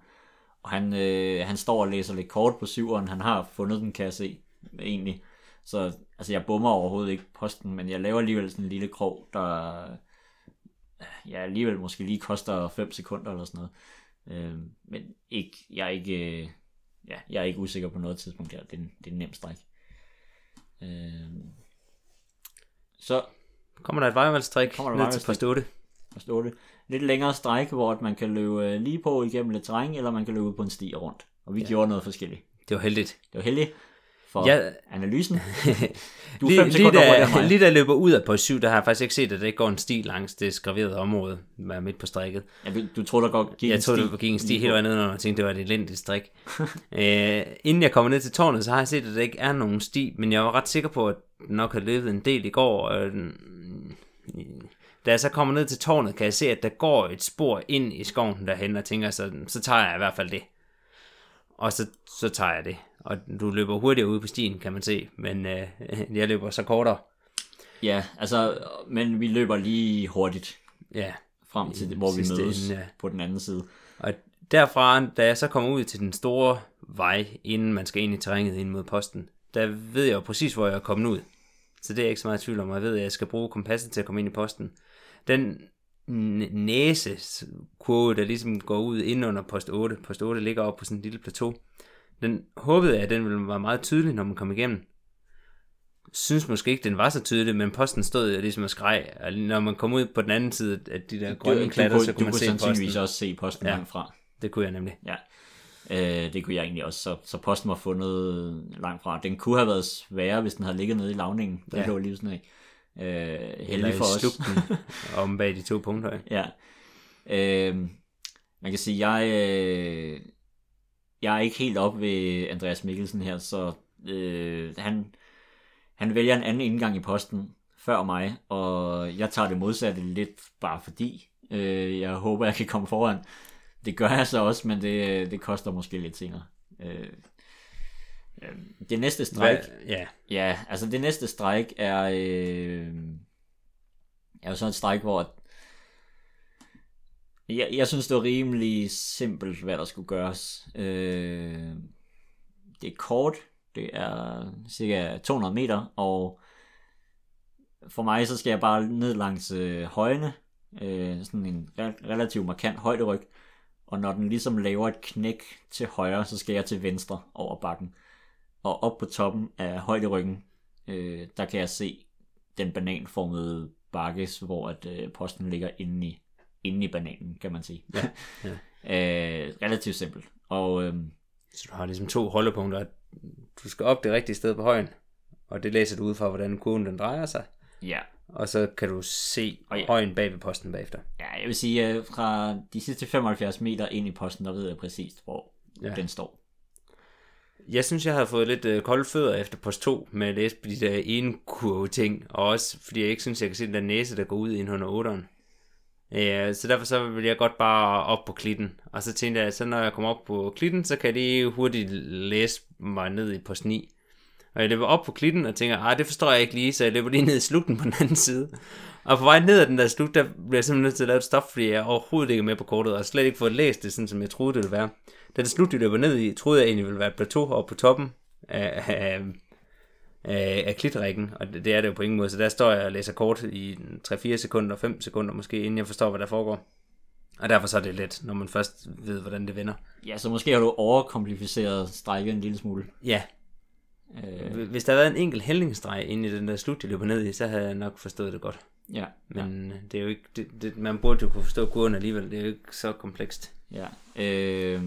[SPEAKER 2] Og han, øh, han står og læser lidt kort på syveren. Han har fundet den, kan jeg se, egentlig. Så altså, jeg bummer overhovedet ikke posten, men jeg laver alligevel sådan en lille krog, der ja, alligevel måske lige koster 5 sekunder eller sådan noget. Øh, men ikke, jeg, er ikke, øh, ja, jeg er ikke usikker på noget tidspunkt der. Det er en, det er en nem stræk. Øh, så
[SPEAKER 1] Kommer der et vejvalgstrik ned til post 8?
[SPEAKER 2] forstår det. Lidt længere stræk, hvor man kan løbe øh, lige på igennem lidt terræn, eller man kan løbe på en sti rundt. Og vi ja. gjorde noget forskelligt.
[SPEAKER 1] Det var heldigt.
[SPEAKER 2] Det var heldigt for
[SPEAKER 1] Ja.
[SPEAKER 2] analysen. Du er
[SPEAKER 1] lige,
[SPEAKER 2] fem
[SPEAKER 1] lige, da, lige da jeg løber ud af post 7, der har jeg faktisk ikke set, at der ikke går en sti langs det skraverede område, der er midt på strikket.
[SPEAKER 2] Ja, du- troede, der godt gik
[SPEAKER 1] Jeg
[SPEAKER 2] en
[SPEAKER 1] troede,
[SPEAKER 2] sti.
[SPEAKER 1] det gik en sti
[SPEAKER 2] på.
[SPEAKER 1] vejen ned, og jeg tænkte, det var et elendigt strik. øh, inden jeg kommer ned til tårnet, så har jeg set, at der ikke er nogen sti, men jeg var ret sikker på, at den nok havde løbet en del i går. Den- da jeg så kommer ned til tårnet, kan jeg se, at der går et spor ind i skoven derhen, og tænker, så, så tager jeg i hvert fald det. Og så, så tager jeg det. Og du løber hurtigere ude på stien, kan man se, men øh, jeg løber så kortere.
[SPEAKER 2] Ja, altså, men vi løber lige hurtigt
[SPEAKER 1] Ja,
[SPEAKER 2] frem til, hvor vi mødes
[SPEAKER 1] ende, ja.
[SPEAKER 2] på den anden side.
[SPEAKER 1] Og derfra, da jeg så kommer ud til den store vej, inden man skal ind i terrænet ind mod posten, der ved jeg jo præcis, hvor jeg er kommet ud. Så det er jeg ikke så meget i tvivl om. Jeg ved, at jeg skal bruge kompasset til at komme ind i posten. Den næsekurve, der ligesom går ud ind under post 8. Post 8 ligger oppe på sådan en lille plateau. Den håbede jeg, at den ville være meget tydelig, når man kom igennem. Synes måske ikke, den var så tydelig, men posten stod jo ligesom og skreg. Og når man kom ud på den anden side af de der grønne
[SPEAKER 2] du,
[SPEAKER 1] klatter,
[SPEAKER 2] du,
[SPEAKER 1] så
[SPEAKER 2] du
[SPEAKER 1] kunne man
[SPEAKER 2] kunne
[SPEAKER 1] se
[SPEAKER 2] sandsynligvis
[SPEAKER 1] posten.
[SPEAKER 2] også se posten
[SPEAKER 1] Ja.
[SPEAKER 2] ja. langt fra.
[SPEAKER 1] Det kunne jeg nemlig.
[SPEAKER 2] Ja, øh, det kunne jeg egentlig også. Så, så posten var fundet langt fra. Den kunne have været sværere, hvis den havde ligget nede i lavningen. Den
[SPEAKER 1] Ja.
[SPEAKER 2] ja. lå lige sådan af. Øh, heldig for os.
[SPEAKER 1] om bag de to punkter. ikke?
[SPEAKER 2] Ja. Øh, man kan sige, jeg, øh, jeg er ikke helt op ved Andreas Mikkelsen her, så øh, han, han vælger en anden indgang i posten før mig, og jeg tager det modsatte lidt bare fordi. Øh, jeg håber, jeg kan komme foran. Det gør jeg så også, men det, det koster måske lidt senere. Øh, øh, det næste
[SPEAKER 1] Hvad, ja,
[SPEAKER 2] Ja, altså det næste stræk er, øh, er jo sådan et stræk, hvor jeg, jeg synes, det var rimelig simpelt, hvad der skulle gøres. Øh, det er kort, det er cirka 200 meter, og for mig så skal jeg bare ned langs øh, højene, øh, sådan en re- relativt markant højderyg, og når den ligesom laver et knæk til højre, så skal jeg til venstre over bakken. Og op på toppen af højderyggen, øh, der kan jeg se den bananformede bakkes, hvor at, øh, posten ligger inde i, inde i bananen, kan man sige.
[SPEAKER 1] Ja,
[SPEAKER 2] øh, relativt simpelt. Og øh,
[SPEAKER 1] så du har ligesom to holdepunkter. Du skal op det rigtige sted på højen, og det læser du ud fra, hvordan kurven den drejer sig.
[SPEAKER 2] ja,
[SPEAKER 1] Og så kan du se
[SPEAKER 2] Og ja.
[SPEAKER 1] højen bag ved posten bagefter.
[SPEAKER 2] ja, jeg vil sige, øh, fra de sidste 75 meter ind i posten, der ved jeg præcis, hvor
[SPEAKER 1] Ja.
[SPEAKER 2] ja. den står.
[SPEAKER 1] Jeg synes, jeg har fået lidt øh, kolde fødder efter post 2 med at læse på de der ene kurve ting, og også fordi jeg ikke synes, jeg kan se den der næse, der går ud i 108'eren. Ja, så derfor så vil jeg godt bare op på klitten. Og så tænkte jeg, at så når jeg kommer op på klitten, så kan jeg lige hurtigt læse mig ned i på sni. Og jeg løber op på klitten og tænker, ah, det forstår jeg ikke lige, så jeg løber lige ned i slugten på den anden side. Og på vej ned ad den der slugt, der bliver jeg simpelthen nødt til at lave et stop, fordi jeg overhovedet ikke er med på kortet, og slet ikke fået læst det, sådan som jeg troede, det ville være. Da det slut, jeg løber ned i, troede jeg egentlig ville være et plateau oppe på toppen af, af, af, af klitrækken, og det, det er det jo på ingen måde, så der står jeg og læser kort i 3-4 sekunder, 5 sekunder måske, inden jeg forstår, hvad der foregår. Og derfor så er det let, når man først ved, hvordan det vender.
[SPEAKER 2] Ja, så måske har du overkomplificeret strækket en lille smule.
[SPEAKER 1] Ja,
[SPEAKER 2] Øh,
[SPEAKER 1] hvis der havde været en enkelt hældningsstreg inde i den der slut, jeg løber ned i, så havde jeg nok forstået det godt.
[SPEAKER 2] ja,
[SPEAKER 1] Men ja. det er jo ikke, det, det, man burde jo kunne forstå kurven alligevel, det er jo ikke så komplekst.
[SPEAKER 2] ja. Øh,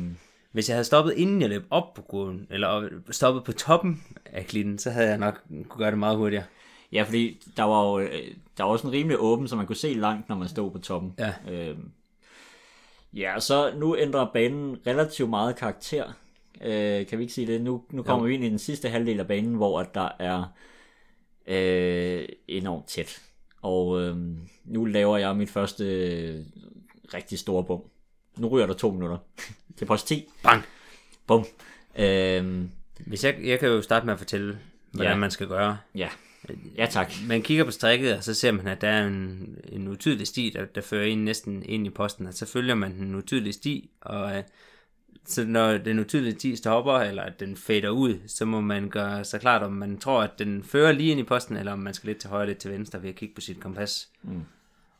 [SPEAKER 1] Hvis jeg havde stoppet inden jeg løb op på kurven, eller stoppet på toppen af klitten, så havde jeg nok kunne gøre det meget hurtigere.
[SPEAKER 2] Ja, fordi der var jo øh, der var også en rimelig åben, så man kunne se langt, når man stod på toppen.
[SPEAKER 1] Ja.
[SPEAKER 2] Øhm, ja, så nu ændrer banen relativt meget karakter. Øh, kan vi ikke sige det? Nu, nu kommer
[SPEAKER 1] Jo.
[SPEAKER 2] vi ind i den sidste halvdel af banen, hvor at der er øh, enormt tæt. Og øh, nu laver jeg mit første øh, rigtig store bum. Nu ryger der to minutter. Det er post 10.
[SPEAKER 1] Bang!
[SPEAKER 2] Bum. Øh,
[SPEAKER 1] Hvis jeg, jeg kan jo starte med at fortælle, hvordan ja. Man skal gøre.
[SPEAKER 2] ja. Ja, tak.
[SPEAKER 1] Man kigger på strikket, og så ser man, at der er en, en utydelig sti, der, der fører en næsten ind i posten, og så følger man den utydelige sti, og øh, så når den utydelige 10 stopper, eller at den fader ud, så må man gøre sig klart, om man tror, at den fører lige ind i posten, eller om man skal lidt til højre, lidt til venstre ved at kigge på sit kompas. Mm.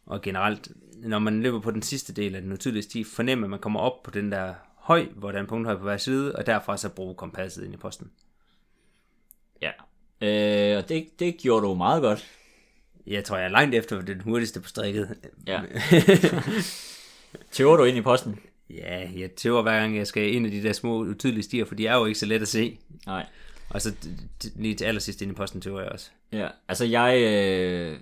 [SPEAKER 1] Og generelt, når man løber på den sidste del af den utydelige sti, fornemmer at man kommer op på den der høj, hvor der er en punkthøj på hver side, og derfra så bruge kompasset ind i posten.
[SPEAKER 2] Ja, øh, og det, det gjorde du meget godt.
[SPEAKER 1] Jeg tror, jeg er langt efter den hurtigste på strikket.
[SPEAKER 2] Ja. Tøver du ind i posten?
[SPEAKER 1] Ja, jeg tøver hver gang, jeg skal ind i de der små utydelige stier, for de er jo ikke så let at se.
[SPEAKER 2] Nej.
[SPEAKER 1] Og så lige til allersidst ind i posten tøver jeg også.
[SPEAKER 2] Ja, altså jeg, øh,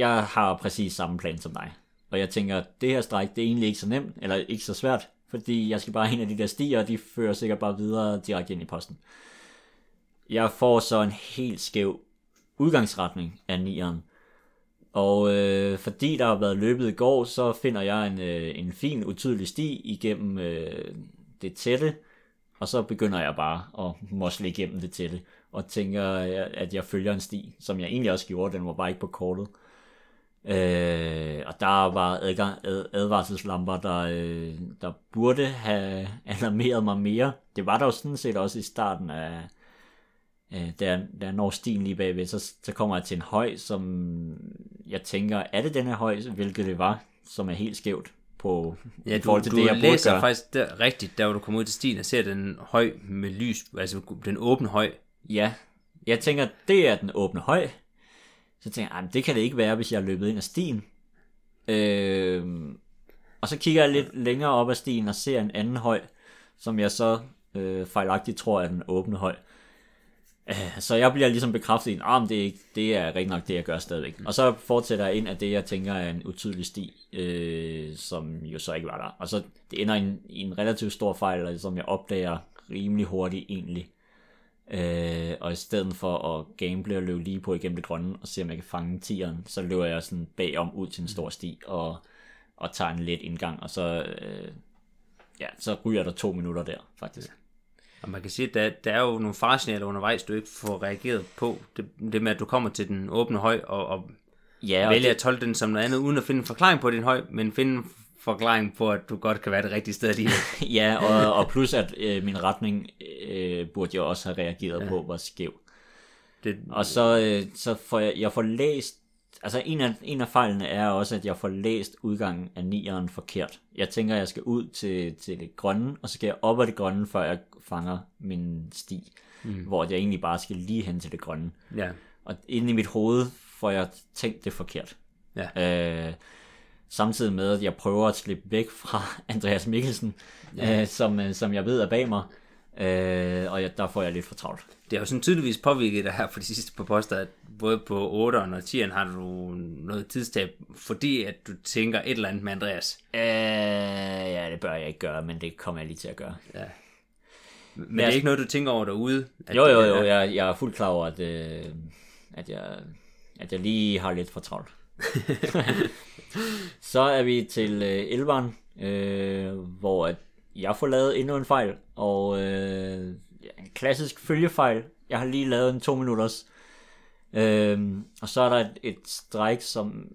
[SPEAKER 2] jeg har præcis samme plan som dig. Og jeg tænker, det her stræk, det er egentlig ikke så nemt, eller ikke så svært, fordi jeg skal bare ind af de der stier, og de fører sikkert bare videre direkte ind i posten. Jeg får så en helt skæv udgangsretning af nieren. Og øh, fordi der har været løbet i går, så finder jeg en, øh, en fin, utydelig sti igennem øh, det tætte, og så begynder jeg bare at mosle igennem det tætte, og tænker, at jeg følger en sti, som jeg egentlig også gjorde, den var bare ikke på kortet. Øh, og der var adgang, ad, advarselslamper, der, øh, der burde have alarmeret mig mere. Det var der jo sådan set også i starten af, øh, da, jeg, da jeg når stien lige bagved, så, så kommer jeg til en høj, som jeg tænker, er det den her høj, hvilket det var, som er helt skævt på
[SPEAKER 1] Ja,
[SPEAKER 2] i
[SPEAKER 1] du,
[SPEAKER 2] forhold til
[SPEAKER 1] du
[SPEAKER 2] det, jeg burde
[SPEAKER 1] læser
[SPEAKER 2] gøre.
[SPEAKER 1] faktisk der, rigtigt, der hvor du kommer ud til stien og ser den høj med lys, altså den åbne høj.
[SPEAKER 2] Ja, jeg tænker, det er den åbne høj. Så tænker jeg, "Ej, men det kan det ikke være, hvis jeg er løbet ind ad stien. Øh, og så kigger jeg lidt længere op ad stien og ser en anden høj, som jeg så øh, fejlagtigt tror er den åbne høj. Øh, Så jeg bliver ligesom bekræftet i, at ah, det, er ikke, det er rigtig nok det, jeg gør stadigvæk. Og så fortsætter jeg ind af det, jeg tænker er en utydelig sti, øh, som jo så ikke var der. Og så det ender i en, i en relativt stor fejl, som jeg opdager rimelig hurtigt egentlig. Øh, og i stedet for at gamble og løbe lige på igennem det grønne og se om jeg kan fange tieren, så løber jeg sådan bagom ud til en stor sti og, og tager en let indgang, og så, øh, ja, så ryger der to minutter der, faktisk.
[SPEAKER 1] Og man kan sige, at der, der er jo nogle faresignaler undervejs, du ikke får reageret på. Det, det med, at du kommer til den åbne høj og, og
[SPEAKER 2] Ja, og
[SPEAKER 1] vælger
[SPEAKER 2] det,
[SPEAKER 1] at tolke den som noget andet, uden at finde en forklaring på din høj, men finde en forklaring på, at du godt kan være det rigtige sted alligevel.
[SPEAKER 2] ja og, og plus at øh, min retning øh, burde jeg også have reageret ja. på, var skæv.
[SPEAKER 1] Det,
[SPEAKER 2] Og så, øh, så får jeg, jeg får læst, altså en af, en af fejlene er også, at jeg får læst udgangen af nieren forkert. Jeg tænker, jeg skal ud til, til det grønne, og så skal jeg op ad det grønne, før jeg fanger min sti. Mm. Hvor jeg egentlig bare skal lige hen til det grønne.
[SPEAKER 1] ja.
[SPEAKER 2] Og inde i mit hoved får jeg tænkt det forkert.
[SPEAKER 1] Ja.
[SPEAKER 2] Øh, samtidig med, at jeg prøver at slippe væk fra Andreas Mikkelsen, ja. øh, som, øh, som jeg ved er bag mig. Øh, og jeg, der får jeg lidt for travlt.
[SPEAKER 1] Det er jo sådan tydeligvis påvirket dig her på de sidste par poster, at både på 8'eren og 10'eren har du noget tidstab, fordi at du tænker et eller andet med Andreas.
[SPEAKER 2] Øh, ja, det bør jeg ikke gøre, men det kommer jeg lige til at gøre.
[SPEAKER 1] Ja. Men det er ikke noget, du tænker over derude? At
[SPEAKER 2] Jo, jo, jo, jeg, jeg er fuldt klar over, at, øh, at, jeg, at jeg lige har lidt for travlt. så er vi til øh, elveren, øh, hvor at jeg får lavet endnu en fejl, og øh, ja, en klassisk følgefejl. Jeg har lige lavet en to minutters. Øh, og så er der et, et strike, som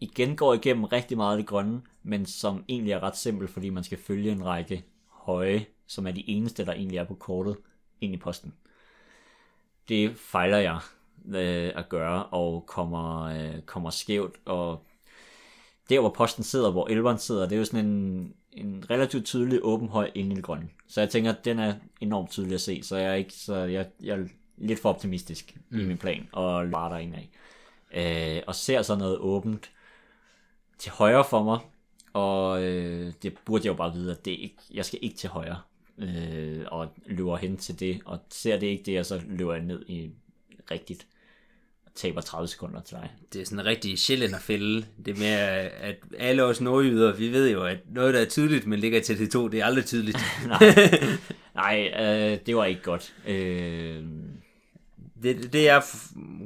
[SPEAKER 2] igen går igennem rigtig meget af det grønne, men som egentlig er ret simpelt, fordi man skal følge en række høje, som er de eneste, der egentlig er på kortet, ind i posten. Det fejler jeg øh, at gøre, og kommer, øh, kommer skævt, og der hvor posten sidder, hvor elveren sidder, det er jo sådan en, en relativt tydelig åben høj grønne. Så jeg tænker, at den er enormt tydelig at se, så jeg er, ikke, så jeg, jeg er lidt for optimistisk mm. i min plan, og bare der af. Øh, og ser så noget åbent til højre for mig, og øh, det burde jeg jo bare vide, at det ikke, jeg skal ikke til højre, øh, og løber hen til det, og ser det ikke det, og så løber jeg ned i rigtigt, og taber 30 sekunder til dig.
[SPEAKER 1] det er sådan en rigtig sjælænderfælde. Det med, at alle os nordjyder, vi ved jo, at noget, der er tydeligt, men ligger til det to, det er aldrig tydeligt.
[SPEAKER 2] Nej, nej øh, det var ikke godt. Øh,
[SPEAKER 1] det, det, jeg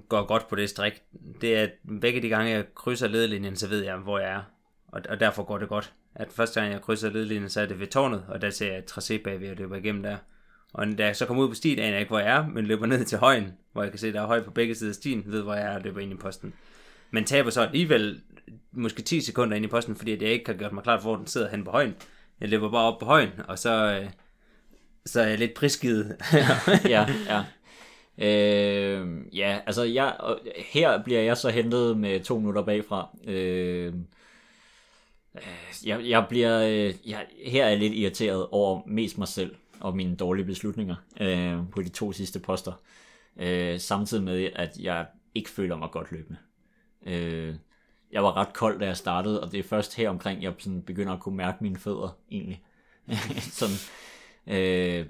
[SPEAKER 1] går godt på det strik, det er, at begge de gange, jeg krydser ledelinjen, så ved jeg, hvor jeg er. Og, og derfor går det godt. At første gang, jeg krydser ledelinjen, så er det ved tårnet, og der ser jeg et tracé bagved, og løber igennem der. Og da jeg så kommer ud på stien, aner jeg ikke, hvor jeg er, men løber ned til højen, hvor jeg kan se, at der er høj på begge sider af stien, ved, hvor jeg er, og løber ind i posten. Men taber så alligevel måske 10 sekunder ind i posten, fordi jeg ikke har gjort mig klart, hvor den sidder hen på højen. Jeg løber bare op på højen, og så, øh, så er jeg lidt prisgivet.
[SPEAKER 2] ja, ja. Øh, ja, altså jeg, her bliver jeg så hentet med to minutter bagfra. Øh, jeg, jeg bliver, øh, jeg, her er jeg lidt irriteret over mest mig selv og mine dårlige beslutninger øh, på de to sidste poster. Øh, samtidig med, at jeg ikke føler mig godt løbende. Øh, jeg var ret kold, da jeg startede, og det er først her omkring, jeg sådan begynder at kunne mærke mine fødder, egentlig. sådan, øh,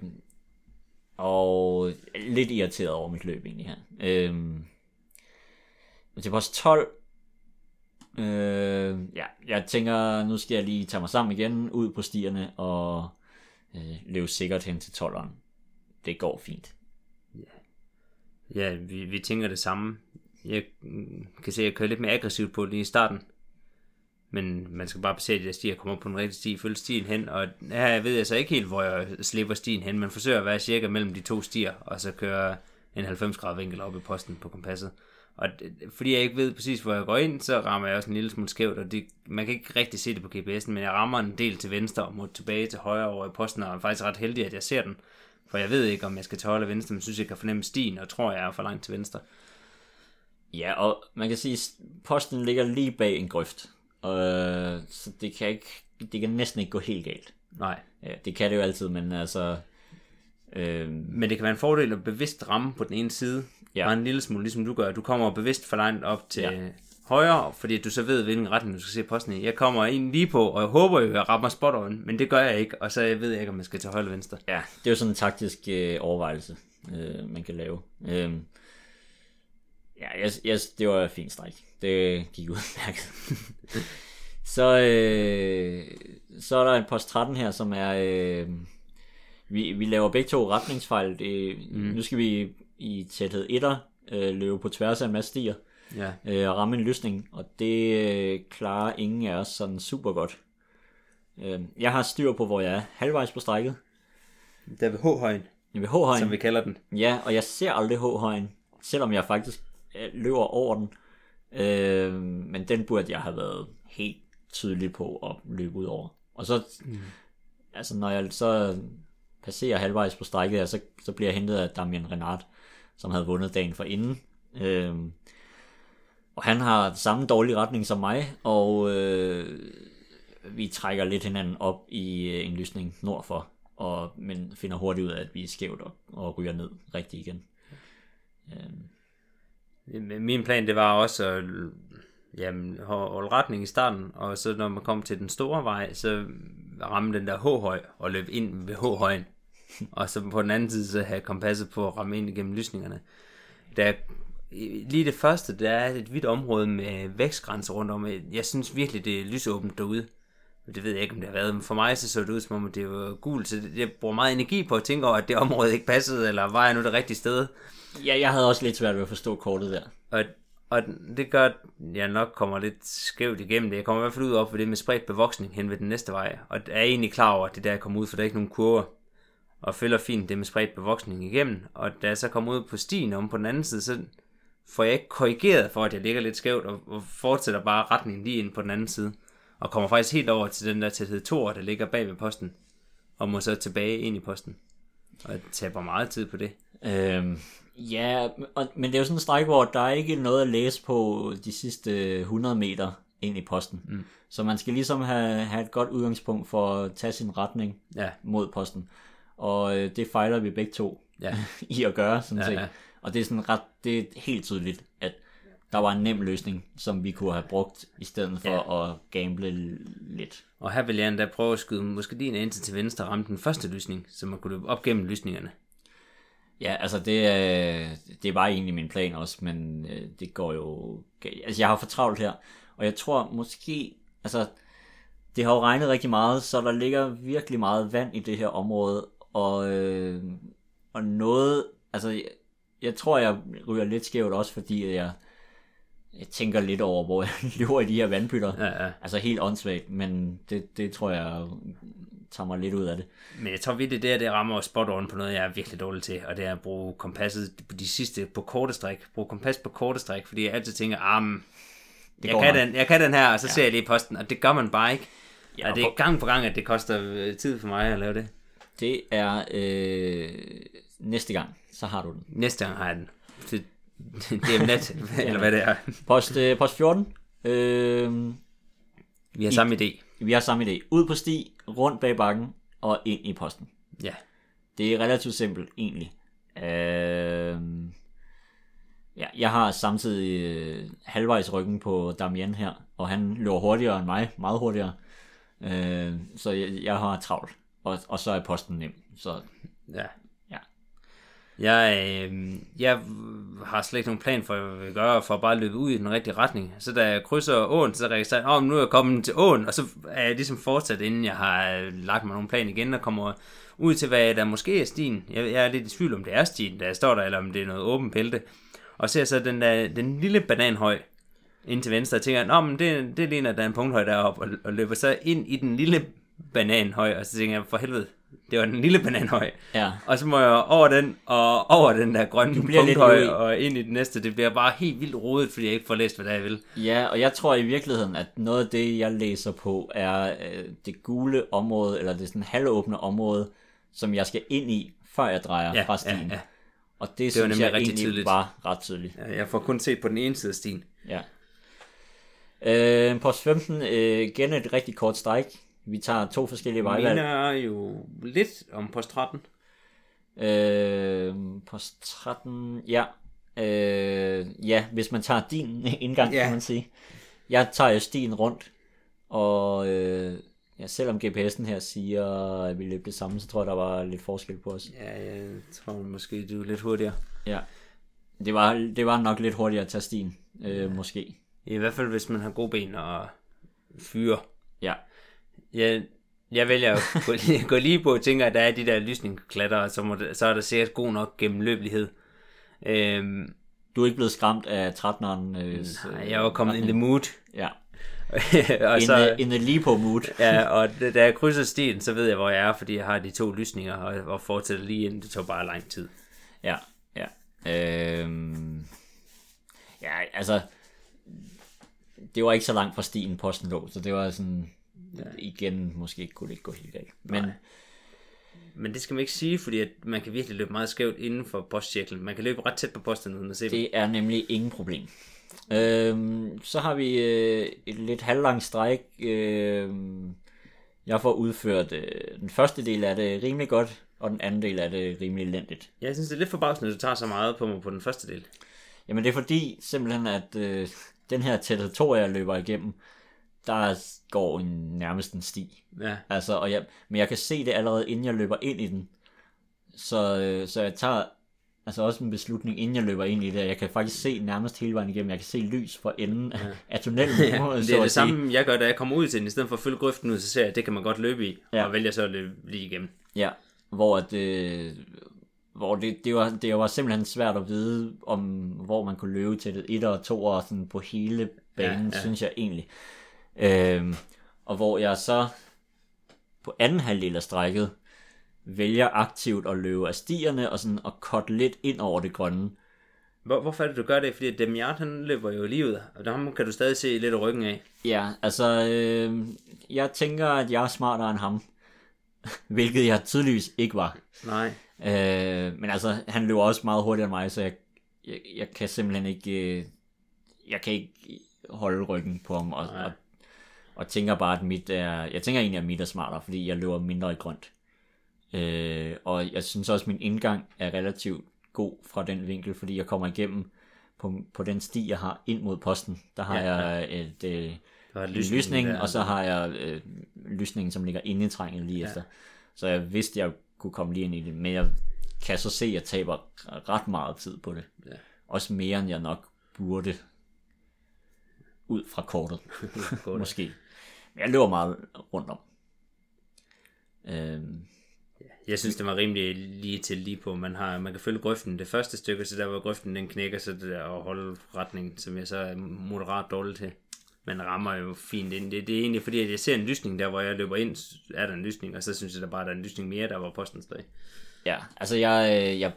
[SPEAKER 2] og lidt irriteret over mit løb, egentlig her. Øh, til post 12, øh, ja, jeg tænker, nu skal jeg lige tage mig sammen igen, ud på stierne, og øh, løbe sikkert hen til 12'eren. Det går fint.
[SPEAKER 1] Ja, ja vi, vi tænker det samme. Jeg kan se, at jeg kører lidt mere aggressivt på lige i starten. Men man skal bare se, at stier, stiger kommer på den rigtige sti, følge stien hen. Og her ved jeg så ikke helt, hvor jeg slipper stien hen, men forsøger at være cirka mellem de to stier, og så kører en 90 grader vinkel op i posten på kompasset. Og det, fordi jeg ikke ved præcis, hvor jeg går ind, så rammer jeg også en lille smule skævt, og det, man kan ikke rigtig se det på GPS'en, men jeg rammer en del til venstre og mod tilbage til højre over i posten, og er faktisk ret heldig, at jeg ser den. For jeg ved ikke, om jeg skal til højre eller venstre, men synes, jeg kan fornemme stien, og tror, jeg er for langt til venstre.
[SPEAKER 2] Ja, og man kan sige, at posten ligger lige bag en grøft. Og, så det kan, ikke, det kan næsten ikke gå helt galt.
[SPEAKER 1] Nej.
[SPEAKER 2] Ja, det kan det jo altid, men altså... Øh,
[SPEAKER 1] Men det kan være en fordel at bevidst ramme på den ene side,
[SPEAKER 2] Ja.
[SPEAKER 1] og en lille smule, ligesom du gør. Du kommer bevidst for langt op til
[SPEAKER 2] Ja.
[SPEAKER 1] højre, fordi du så ved, hvilken retning du skal se posten i. Jeg kommer ind lige på, og jeg håber jo, at jeg rammer spot on, men det gør jeg ikke, og så ved jeg ikke, om jeg skal til højre eller venstre.
[SPEAKER 2] ja, det er jo sådan en taktisk øh, overvejelse, øh, man kan lave. Øh, ja, jeg, jeg, det var et fint stræk. Det gik udmærket. så, øh, så er der en post 13 her, som er... Øh, vi, vi laver begge to retningsfejl. Det, mm. Nu skal vi i tæthed 1'er øh, løbe på tværs af en masse stier
[SPEAKER 1] Ja.
[SPEAKER 2] øh, og ramme en løsning, og det øh, klarer ingen af os sådan super godt. Øh, jeg har styr på, hvor jeg er halvvejs på strækket.
[SPEAKER 1] Der ved H-højen,
[SPEAKER 2] Ved H-højen.
[SPEAKER 1] som vi kalder den.
[SPEAKER 2] Ja, og jeg ser aldrig H-højen, selvom jeg faktisk øh, løber over den. Øh, men den burde jeg have været helt tydelig på at løbe ud over. Og så, mm. altså når jeg så passerer halvvejs på strækket så, så bliver jeg hentet af Damien Renard, som havde vundet dagen for inden. Øh, og han har samme dårlige retning som mig, og øh, vi trækker lidt hinanden op i øh, en lysning nordfor, og, men finder hurtigt ud af, at vi er skævt og, og ryger ned rigtig igen. Øh,
[SPEAKER 1] Min plan, det var også at jamen, holde retning i starten, og så når man kom til den store vej, så ramme den der H-høj og løbe ind ved H-højen og så på den anden side, så have kompasset på at ramme ind igennem lysningerne. Der, lige det første, der er et vidt område med vækstgrænser rundt om. Jeg synes virkelig, det er lysåbent derude. Det ved jeg ikke, om det har været, men for mig så så det ud, som om det var gult, så jeg bruger meget energi på at tænke over, at det område ikke passede, eller var jeg nu det rigtige sted.
[SPEAKER 2] ja, jeg havde også lidt svært ved at forstå kortet der.
[SPEAKER 1] Og, og det gør, at jeg nok kommer lidt skævt igennem det. Jeg kommer i hvert fald ud op for det med spredt bevoksning hen ved den næste vej. Og er egentlig klar over, at det er der, jeg kommer ud, for der er ikke nogen kurver. Og følger fint det med spredt bevoksning igennem. Og da jeg så kommer ud på stien om på den anden side, så får jeg ikke korrigeret for, at jeg ligger lidt skævt, og, og fortsætter bare retningen lige ind på den anden side. Og kommer faktisk helt over til den der tæthed 2, der ligger bag ved posten. Og må så tilbage ind i posten. Og taber meget tid på det.
[SPEAKER 2] Øhm, ja, og, men det er jo sådan en stræk, hvor der er ikke noget at læse på de sidste 100 meter ind i posten. Mm. Så man skal ligesom have, have et godt udgangspunkt for at tage sin retning
[SPEAKER 1] Ja,
[SPEAKER 2] mod posten. Og øh, det fejler vi begge to
[SPEAKER 1] ja.
[SPEAKER 2] i at gøre, sådan
[SPEAKER 1] Ja,
[SPEAKER 2] set.
[SPEAKER 1] ja.
[SPEAKER 2] Og det er sådan ret, det er helt tydeligt, at der var en nem løsning, som vi kunne have brugt, i stedet for ja. at gamble lidt.
[SPEAKER 1] Og her vil jeg endda prøve at skyde måske en indtil til venstre ramme den første lysning, så man kunne løbe op gennem lysningerne.
[SPEAKER 2] Ja, altså det, er, det var egentlig min plan også, men øh, det går jo... Altså jeg har for travlt her, og jeg tror måske... Altså, det har jo regnet rigtig meget, så der ligger virkelig meget vand i det her område, og, øh, og noget... Altså, jeg, jeg tror, jeg ryger lidt skævt også, fordi jeg, jeg tænker lidt over, hvor jeg løber i de her vandpytter.
[SPEAKER 1] Ja, ja.
[SPEAKER 2] Altså helt åndssvagt, men det, det tror jeg tager mig lidt ud af det.
[SPEAKER 1] Men jeg tror virkelig, det er, det rammer spot on på noget, jeg er virkelig dårlig til, og det er at bruge kompasset på de sidste, på korte stræk. Bruge kompas på korte stræk, fordi jeg altid tænker, ah, men, jeg,
[SPEAKER 2] går
[SPEAKER 1] kan
[SPEAKER 2] nok.
[SPEAKER 1] den, jeg kan den her, og så ja. ser jeg lige posten, og det gør man bare ikke.
[SPEAKER 2] Ja,
[SPEAKER 1] og det er gang på gang, at det koster øh, tid for mig at lave det.
[SPEAKER 2] Det er øh, næste gang, så har du den.
[SPEAKER 1] Næste gang har jeg den. Det, det er nat, eller hvad det er.
[SPEAKER 2] Post, øh, post 14. Øh,
[SPEAKER 1] Vi har samme idé.
[SPEAKER 2] vi har samme idé. Ud på sti, rundt bag bakken og ind i posten.
[SPEAKER 1] Ja.
[SPEAKER 2] Det er relativt simpelt, egentlig. Øh, ja, jeg har samtidig øh, halvvejs ryggen på Damien her, og han løber hurtigere end mig, meget hurtigere. Øh, så jeg, jeg har travlt, og, og så er posten nem. Så
[SPEAKER 1] Ja.
[SPEAKER 2] ja,
[SPEAKER 1] Jeg, øh, jeg har slet ikke nogen plan for, hvad jeg vil gøre, for at bare løbe ud i den rigtige retning. Så da jeg krydser åen, så registrerer jeg, at nu er jeg kommet til åen, og så er jeg ligesom fortsat, inden jeg har øh, lagt mig nogen plan igen, og kommer ud til, hvad der måske er stien. Jeg, jeg er lidt i tvivl, om det er stien, der står der, eller om det er noget åbent bælte. Og ser så den, der, den lille bananhøj ind til venstre, og tænker, men det, det ligner, at der er en punkthøj deroppe, og, og løber så ind i den lille bananhøj, og så tænker jeg, for helvede, det var den lille bananhøj.
[SPEAKER 2] ja.
[SPEAKER 1] Og så må jeg over den, og over den der grønne punkthøj, og ind i den næste. Det bliver bare helt vildt rodet, fordi jeg ikke får læst, hvad det jeg vil.
[SPEAKER 2] Ja, og jeg tror i virkeligheden, at noget af det, jeg læser på, er øh, det gule område, eller det sådan halvåbne område, som jeg skal ind i, før jeg drejer
[SPEAKER 1] Ja,
[SPEAKER 2] fra stien.
[SPEAKER 1] ja, ja.
[SPEAKER 2] Og det,
[SPEAKER 1] var
[SPEAKER 2] synes
[SPEAKER 1] nemlig
[SPEAKER 2] jeg
[SPEAKER 1] rigtig
[SPEAKER 2] egentlig
[SPEAKER 1] tydeligt.
[SPEAKER 2] var ret tydeligt.
[SPEAKER 1] Jeg får kun set på den ene side af stien.
[SPEAKER 2] Ja. Øh, post 15, øh, igen et rigtig kort stræk. Vi tager to forskellige
[SPEAKER 1] Jeg
[SPEAKER 2] vejvalg.
[SPEAKER 1] minder jo lidt om post 13.
[SPEAKER 2] Øh, post 13, ja. Øh, ja, hvis man tager din indgang,
[SPEAKER 1] Ja.
[SPEAKER 2] kan man sige. Jeg tager jo stien rundt, og øh, ja, selvom GPS'en her siger, at vi løb det samme, så tror jeg, der var lidt forskel på os.
[SPEAKER 1] Ja, jeg tror måske, du er lidt hurtigere.
[SPEAKER 2] Ja. Det var, det var nok lidt hurtigere at tage stien, øh, måske.
[SPEAKER 1] I hvert fald, hvis man har gode ben og fyre.
[SPEAKER 2] Ja.
[SPEAKER 1] Jeg, jeg vælger at gå, gå lige på og tænker, at der er de der lysningsklatter, så, må det, så er der sikkert god nok gennemløbelighed. Øhm,
[SPEAKER 2] Du er ikke blevet skræmt af 13'eren? Øh,
[SPEAKER 1] nej, jeg var kommet in the mood.
[SPEAKER 2] Ja.
[SPEAKER 1] og
[SPEAKER 2] In,
[SPEAKER 1] så,
[SPEAKER 2] the, in the lipo mood.
[SPEAKER 1] ja, og da jeg krydser stien, så ved jeg, hvor jeg er, fordi jeg har de to lysninger, og, og fortsætter lige ind. Det tog bare lang tid.
[SPEAKER 2] Ja, ja. Øhm, ja, altså, det var ikke så langt fra stien posten lå, så det var sådan, ja. igen, måske kunne det ikke gå helt galt. Men
[SPEAKER 1] Nej. Men det skal man ikke sige, fordi at man kan virkelig løbe meget skævt inden for postcirklen. Man kan løbe ret tæt på posten uden at se
[SPEAKER 2] det er nemlig ingen problem. Øhm, så har vi øh, et lidt halvlangt stræk. Øhm, jeg får udført øh, den første del af det rimelig godt, og den anden del af det rimelig elendigt.
[SPEAKER 1] Jeg synes, det er lidt forbavsende, at du tager så meget på mig på den første del.
[SPEAKER 2] Jamen det er fordi simpelthen, at øh, den her territorie, jeg løber igennem, der går en, nærmest en sti.
[SPEAKER 1] Ja,
[SPEAKER 2] Altså, og jeg, men jeg kan se det allerede, inden jeg løber ind i den. Så, øh, så jeg tager altså også en beslutning, inden jeg løber ind i det. Jeg kan faktisk se nærmest hele vejen igennem. Jeg kan se lys for enden ja. af tunnelen.
[SPEAKER 1] ja det er det
[SPEAKER 2] sige.
[SPEAKER 1] samme, jeg gør, da jeg kommer ud til den. I stedet for at følge grøften ud, så ser jeg, at det kan man godt løbe i.
[SPEAKER 2] Ja.
[SPEAKER 1] Og vælger så at løbe lige igennem.
[SPEAKER 2] Ja, hvor, at, øh, hvor det, det, var, det var simpelthen svært at vide, om hvor man kunne løbe til det. Et og to og sådan på hele banen,
[SPEAKER 1] ja.
[SPEAKER 2] ja. synes jeg egentlig. Øhm, og hvor jeg så på anden halvdel af strækket vælger aktivt at løbe af stierne og sådan at cutte lidt ind over det grønne.
[SPEAKER 1] Hvor, hvorfor er det, du gør det? Fordi Demiart, han løber jo lige ud. Og der kan du stadig se lidt af ryggen af.
[SPEAKER 2] Ja, altså, øh, jeg tænker, at jeg er smartere end ham. Hvilket jeg tydeligvis ikke var.
[SPEAKER 1] Nej.
[SPEAKER 2] Øh, men altså, han løber også meget hurtigere end mig, så jeg, jeg, jeg kan simpelthen ikke, øh, jeg kan ikke holde ryggen på ham, og,
[SPEAKER 1] Nej.
[SPEAKER 2] og, og tænker bare, at mit er, jeg tænker egentlig, at mit er smartere, fordi jeg løber mindre i grønt. Øh, og jeg synes også, at min indgang er relativt god fra den vinkel, fordi jeg kommer igennem på, på den sti, jeg har ind mod posten. Der har
[SPEAKER 1] Ja,
[SPEAKER 2] jeg et, øh,
[SPEAKER 1] Der lysning
[SPEAKER 2] lysning,
[SPEAKER 1] der.
[SPEAKER 2] og så har jeg øh, lysningen, som ligger inde i trængen lige efter. Så jeg vidste, jeg kunne komme lige ind i det, men jeg kan så se, at jeg taber ret meget tid på det.
[SPEAKER 1] Ja.
[SPEAKER 2] Også mere, end jeg nok burde ud fra kortet, måske. Jeg løber meget rundt om. Øhm,
[SPEAKER 1] Jeg synes, det var rimelig lige til lige på. Man, har, man kan følge grøften det første stykke, så der var grøften, den knækker, så det der at holde retningen, som jeg så er moderat dårlig til. Man rammer jo fint ind. Det, det er egentlig fordi, at jeg ser en lysning der, hvor jeg løber ind, er der en lysning, og så synes jeg der bare, der er en lysning mere, der var postens dag.
[SPEAKER 2] ja, altså jeg, øh, jeg,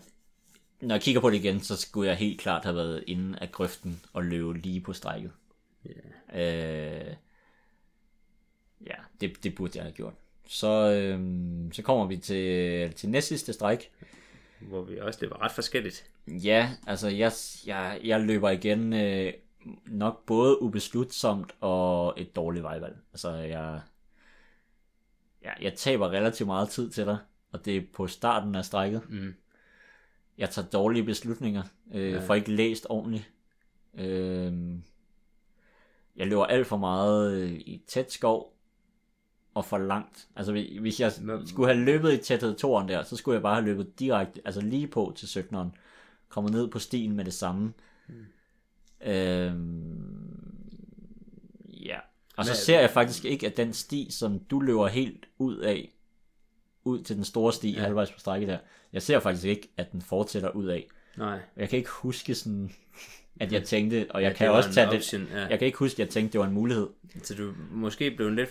[SPEAKER 2] når jeg kigger på det igen, så skulle jeg helt klart have været inde af grøften og løbe lige på strækket. Øh, ja, det, det burde jeg have gjort. så, øh, så kommer vi til, til næst sidste stræk.
[SPEAKER 1] Hvor vi også løber ret forskelligt.
[SPEAKER 2] Ja, altså jeg, jeg, jeg løber igen øh, nok både ubeslutsomt og et dårligt vejvalg. Altså jeg, jeg, jeg taber relativt meget tid til dig, og det er på starten af strækket.
[SPEAKER 1] Mm.
[SPEAKER 2] Jeg tager dårlige beslutninger, øh, ja. får ikke læst ordentligt. Øh, jeg løber alt for meget øh, i tæt skov, og for langt. Altså hvis jeg skulle have løbet i tæthed toren der, så skulle jeg bare have løbet direkte, altså lige på til 17'eren. Kommet ned på stien med det samme. Mm. Øhm, ja. Og så Men, ser jeg faktisk ikke, at den sti, som du løber helt ud af, ud til den store sti ja. halvvejs på strækket der, jeg ser faktisk ikke, at den fortsætter ud af.
[SPEAKER 1] Nej.
[SPEAKER 2] Jeg kan ikke huske sådan, at jeg tænkte, og jeg ja, kan også tage option, det, ja. jeg kan ikke huske, at jeg tænkte, det var en mulighed.
[SPEAKER 1] Så du måske blev lidt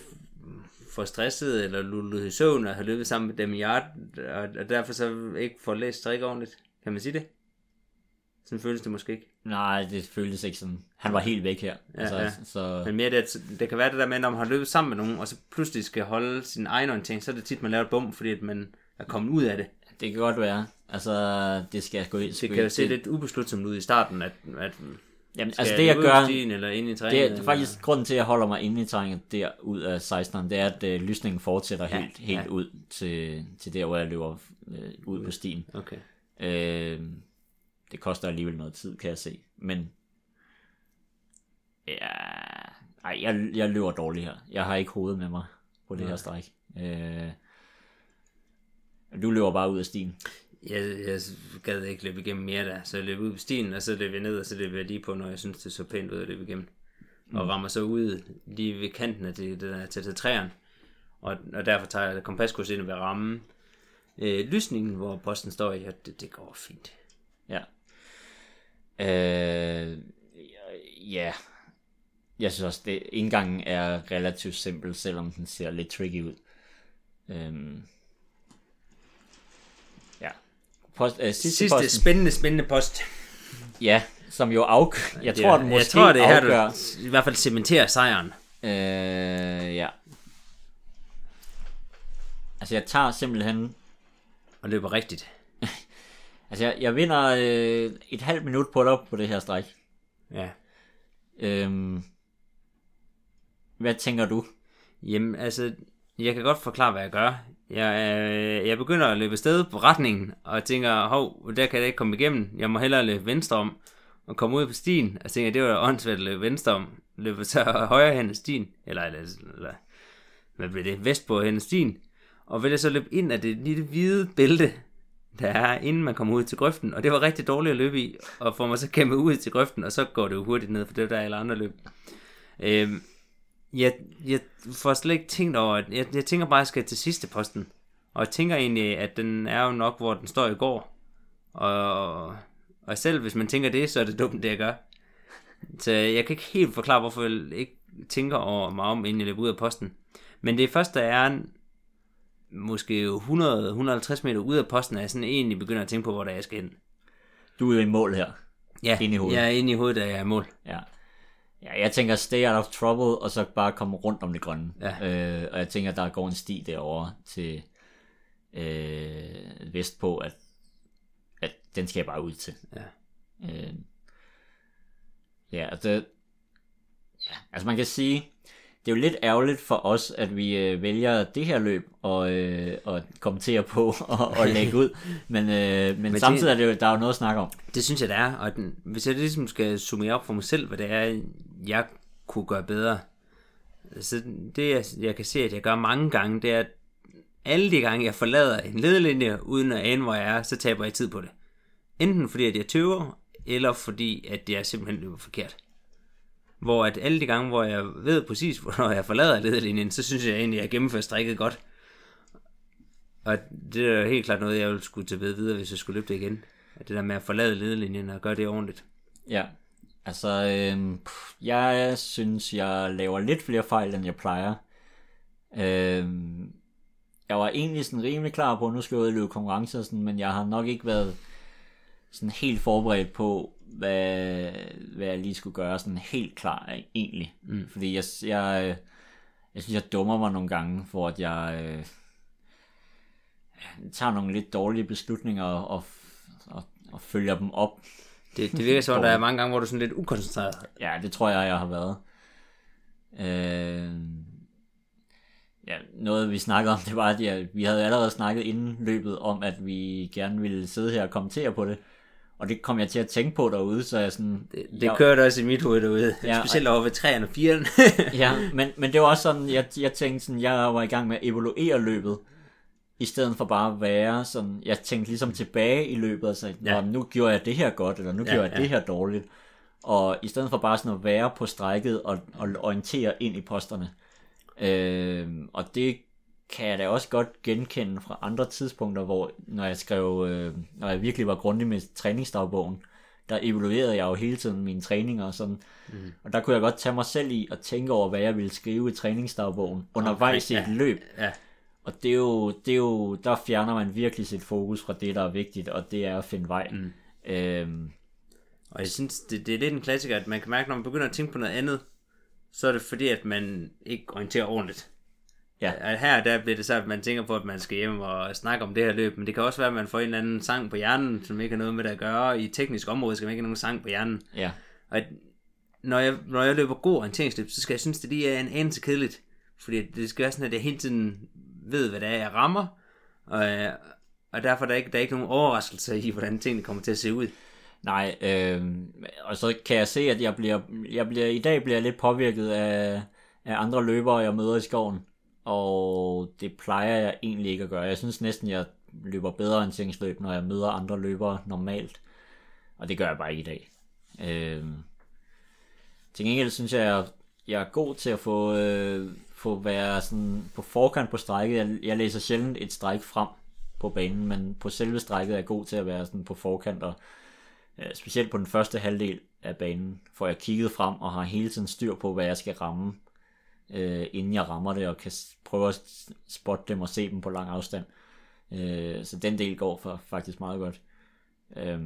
[SPEAKER 1] for stresset, eller lullet i søvn, og har løbet sammen med dem i og, og derfor så ikke får læst strik ordentligt. Kan man sige det? Sådan føles det måske ikke.
[SPEAKER 2] Nej, det føltes ikke sådan. Han var helt væk her.
[SPEAKER 1] Ja, altså, ja. Så... Men mere det, det kan være det der med, når man har løbet sammen med nogen, og så pludselig skal holde sin egen orientering, så er det tit, man laver et bum, fordi at man er kommet ud af det.
[SPEAKER 2] Det kan godt være. Altså, det skal gå ind.
[SPEAKER 1] Det kan jo se lidt ubeslutsomt ud i starten, at, at
[SPEAKER 2] Jamen, altså det jeg gør,
[SPEAKER 1] stien, eller ind i
[SPEAKER 2] terrænet, det er faktisk eller? grunden til, at jeg holder mig inde i terrænet der ud af 16'eren, det er, at uh, lysningen fortsætter ja, helt, helt ja. ud til, til der, hvor jeg løber uh, ud på stien.
[SPEAKER 1] Okay.
[SPEAKER 2] Uh, det koster alligevel noget tid, kan jeg se. Men ja, ej, jeg, jeg løber dårligt her. Jeg har ikke hovedet med mig på det Nej. her stræk. Uh, du løber bare ud af stien
[SPEAKER 1] jeg, jeg gad ikke løbe igennem mere der, så jeg løb ud på stien, og så løb jeg ned, og så løb jeg lige på, når jeg synes, det så pænt ud at løbe igennem. Mm. Og rammer så ud lige ved kanten af det, det der, til, til træerne. Og, og derfor tager jeg kompaskurs ind ved ramme øh, lysningen, hvor posten står i, og det, det går fint.
[SPEAKER 2] Ja. Øh, ja. Jeg synes også, det indgangen er relativt simpel, selvom den ser lidt tricky ud. Øhm,
[SPEAKER 1] post, øh, sidste, sidste posten. spændende, spændende post.
[SPEAKER 2] Ja, som jo af... Jeg tror, den måske jeg tror, det er afgør...
[SPEAKER 1] her, du i hvert fald cementerer sejren.
[SPEAKER 2] Øh, ja. Altså, jeg tager simpelthen...
[SPEAKER 1] Og løber rigtigt.
[SPEAKER 2] altså, jeg, jeg vinder øh, et halvt minut på dig på det her stræk.
[SPEAKER 1] Ja.
[SPEAKER 2] Øhm, hvad tænker du?
[SPEAKER 1] Jamen, altså, jeg kan godt forklare, hvad jeg gør. Jeg, øh, jeg begynder at løbe sted på retningen, og tænker, hov, der kan jeg ikke komme igennem. Jeg må hellere løbe venstre om, og komme ud på stien. Og jeg tænker, det var åndssvært at løbe venstre om. Løbe så højre hen ad stien, eller, eller, eller hvad bliver det, vestpå hen ad stien. Og vil jeg så løbe ind af det lille hvide bælte, der er, inden man kommer ud til grøften. Og det var rigtig dårligt at løbe i, og får mig så kæmpe ud til grøften, og så går det jo hurtigt ned, for det er der alle andre løb. Øhm, jeg, jeg får slet ikke tænkt over, at jeg, jeg tænker bare, at jeg skal til sidste posten. Og jeg tænker egentlig, at den er jo nok, hvor den står i går. Og, og selv hvis man tænker det, så er det dumt, det jeg gør. Så jeg kan ikke helt forklare, hvorfor jeg ikke tænker over mig om, inden jeg løber ud af posten. Men det første er måske 100-150 meter ud af posten, at jeg sådan egentlig begynder at tænke på, hvor der jeg skal hen.
[SPEAKER 2] Du er i mål her.
[SPEAKER 1] Ja, inde i hovedet. jeg er inde i hovedet, da jeg er i mål.
[SPEAKER 2] Ja. Ja, jeg tænker stay out of trouble, og så bare komme rundt om det grønne. Ja. Øh, og jeg tænker, der går en sti derover til øh, vest på, at, at den skal jeg bare ud til.
[SPEAKER 1] Ja.
[SPEAKER 2] Øh, ja, altså, ja, altså man kan sige, det er jo lidt ærgerligt for os, at vi øh, vælger det her løb og, øh, og kommentere på og, og lægge ud. Men, øh, men, men samtidig er det jo, der er jo noget at snakke om.
[SPEAKER 1] Det synes jeg, det er. Og den, hvis jeg ligesom skal summere op for mig selv, hvad det er, jeg kunne gøre bedre. Så det, jeg, jeg kan se, at jeg gør mange gange, det er, at alle de gange, jeg forlader en ledelinje, uden at ane, hvor jeg er, så taber jeg tid på det. Enten fordi, at jeg tøver, eller fordi, at jeg simpelthen løber forkert. Hvor at alle de gange, hvor jeg ved præcis, hvornår jeg forlader ledelinjen, så synes jeg egentlig, at jeg gennemfører strikket godt. Og det er helt klart noget, jeg ville skulle tage ved videre, hvis jeg skulle løbe det igen. At det der med at forlade ledelinjen og gøre det ordentligt.
[SPEAKER 2] Ja, altså øh, jeg synes, jeg laver lidt flere fejl, end jeg plejer. Øh, jeg var egentlig sådan rimelig klar på, at nu skal jeg løbe konkurrencer, sådan, men jeg har nok ikke været sådan helt forberedt på, hvad, hvad jeg lige skulle gøre, sådan helt klar egentlig. Mm. Fordi jeg, jeg, jeg synes, jeg dummer mig nogle gange, for at jeg øh, tager nogle lidt dårlige beslutninger og, og, og følger dem op.
[SPEAKER 1] Det, det virker som, om, der er mange gange, hvor du er sådan lidt ukoncentreret.
[SPEAKER 2] Ja, det tror jeg, jeg har været. Øh, ja, noget vi snakkede om, det var, at ja, vi havde allerede snakket inden løbet om, at vi gerne ville sidde her og kommentere på det. Og det kom jeg til at tænke på derude, så jeg sådan...
[SPEAKER 1] Det, det jeg, kørte også i mit hoved derude, ja, specielt over ved 3'erne og 4'erne.
[SPEAKER 2] ja, men, men det var også sådan, jeg, jeg tænkte sådan, jeg var i gang med at evaluere løbet, i stedet for bare at være sådan, jeg tænkte ligesom tilbage i løbet, og sagde, ja. nu gjorde jeg det her godt, eller nu ja, gjorde jeg ja. det her dårligt. Og i stedet for bare sådan at være på strækket og, og orientere ind i posterne. Øh, og det kan jeg da også godt genkende fra andre tidspunkter, hvor når jeg skrev, øh, når jeg virkelig var grundig med træningsdagbogen, der evaluerede jeg jo hele tiden mine træninger og sådan. Mm. Og der kunne jeg godt tage mig selv i og tænke over, hvad jeg ville skrive i træningsdagbogen undervejs okay, i et ja. løb. Ja. Og det er, jo, det er jo, der fjerner man virkelig sit fokus fra det, der er vigtigt, og det er at finde vej. Mm. Øhm.
[SPEAKER 1] Og jeg synes, det, det er lidt en klassiker, at man kan mærke, når man begynder at tænke på noget andet, så er det fordi, at man ikke orienterer ordentligt. Ja. Her der bliver det så, at man tænker på, at man skal hjem og snakke om det her løb, men det kan også være, at man får en eller anden sang på hjernen, som ikke har noget med det at gøre. I teknisk område skal man ikke have nogen sang på hjernen. Ja. Og når jeg, når jeg løber god orienteringsløb, så skal jeg synes, at det lige er en anelse kedeligt. Fordi det skal være sådan, at jeg hele tiden ved, hvad det er, jeg rammer. Og, øh, og derfor er der ikke, der er ikke nogen overraskelse i, hvordan tingene kommer til at se ud.
[SPEAKER 2] Nej, øh, og så kan jeg se, at jeg bliver, jeg bliver, i dag bliver jeg lidt påvirket af, af andre løbere, jeg møder i skoven og det plejer jeg egentlig ikke at gøre. Jeg synes næsten, jeg løber bedre orienteringsløb, når jeg møder andre løbere normalt, og det gør jeg bare ikke i dag. Øh, til gengæld synes jeg, jeg er god til at få, øh, få være sådan på forkant på strækket. Jeg, jeg læser sjældent et stræk frem på banen, men på selve strækket er jeg god til at være sådan på forkant, og øh, specielt på den første halvdel af banen, får jeg kigget frem og har hele tiden styr på, hvad jeg skal ramme øh, inden jeg rammer det, og kan prøve at spotte dem og se dem på lang afstand. Øh, så den del går for faktisk meget godt. Øh,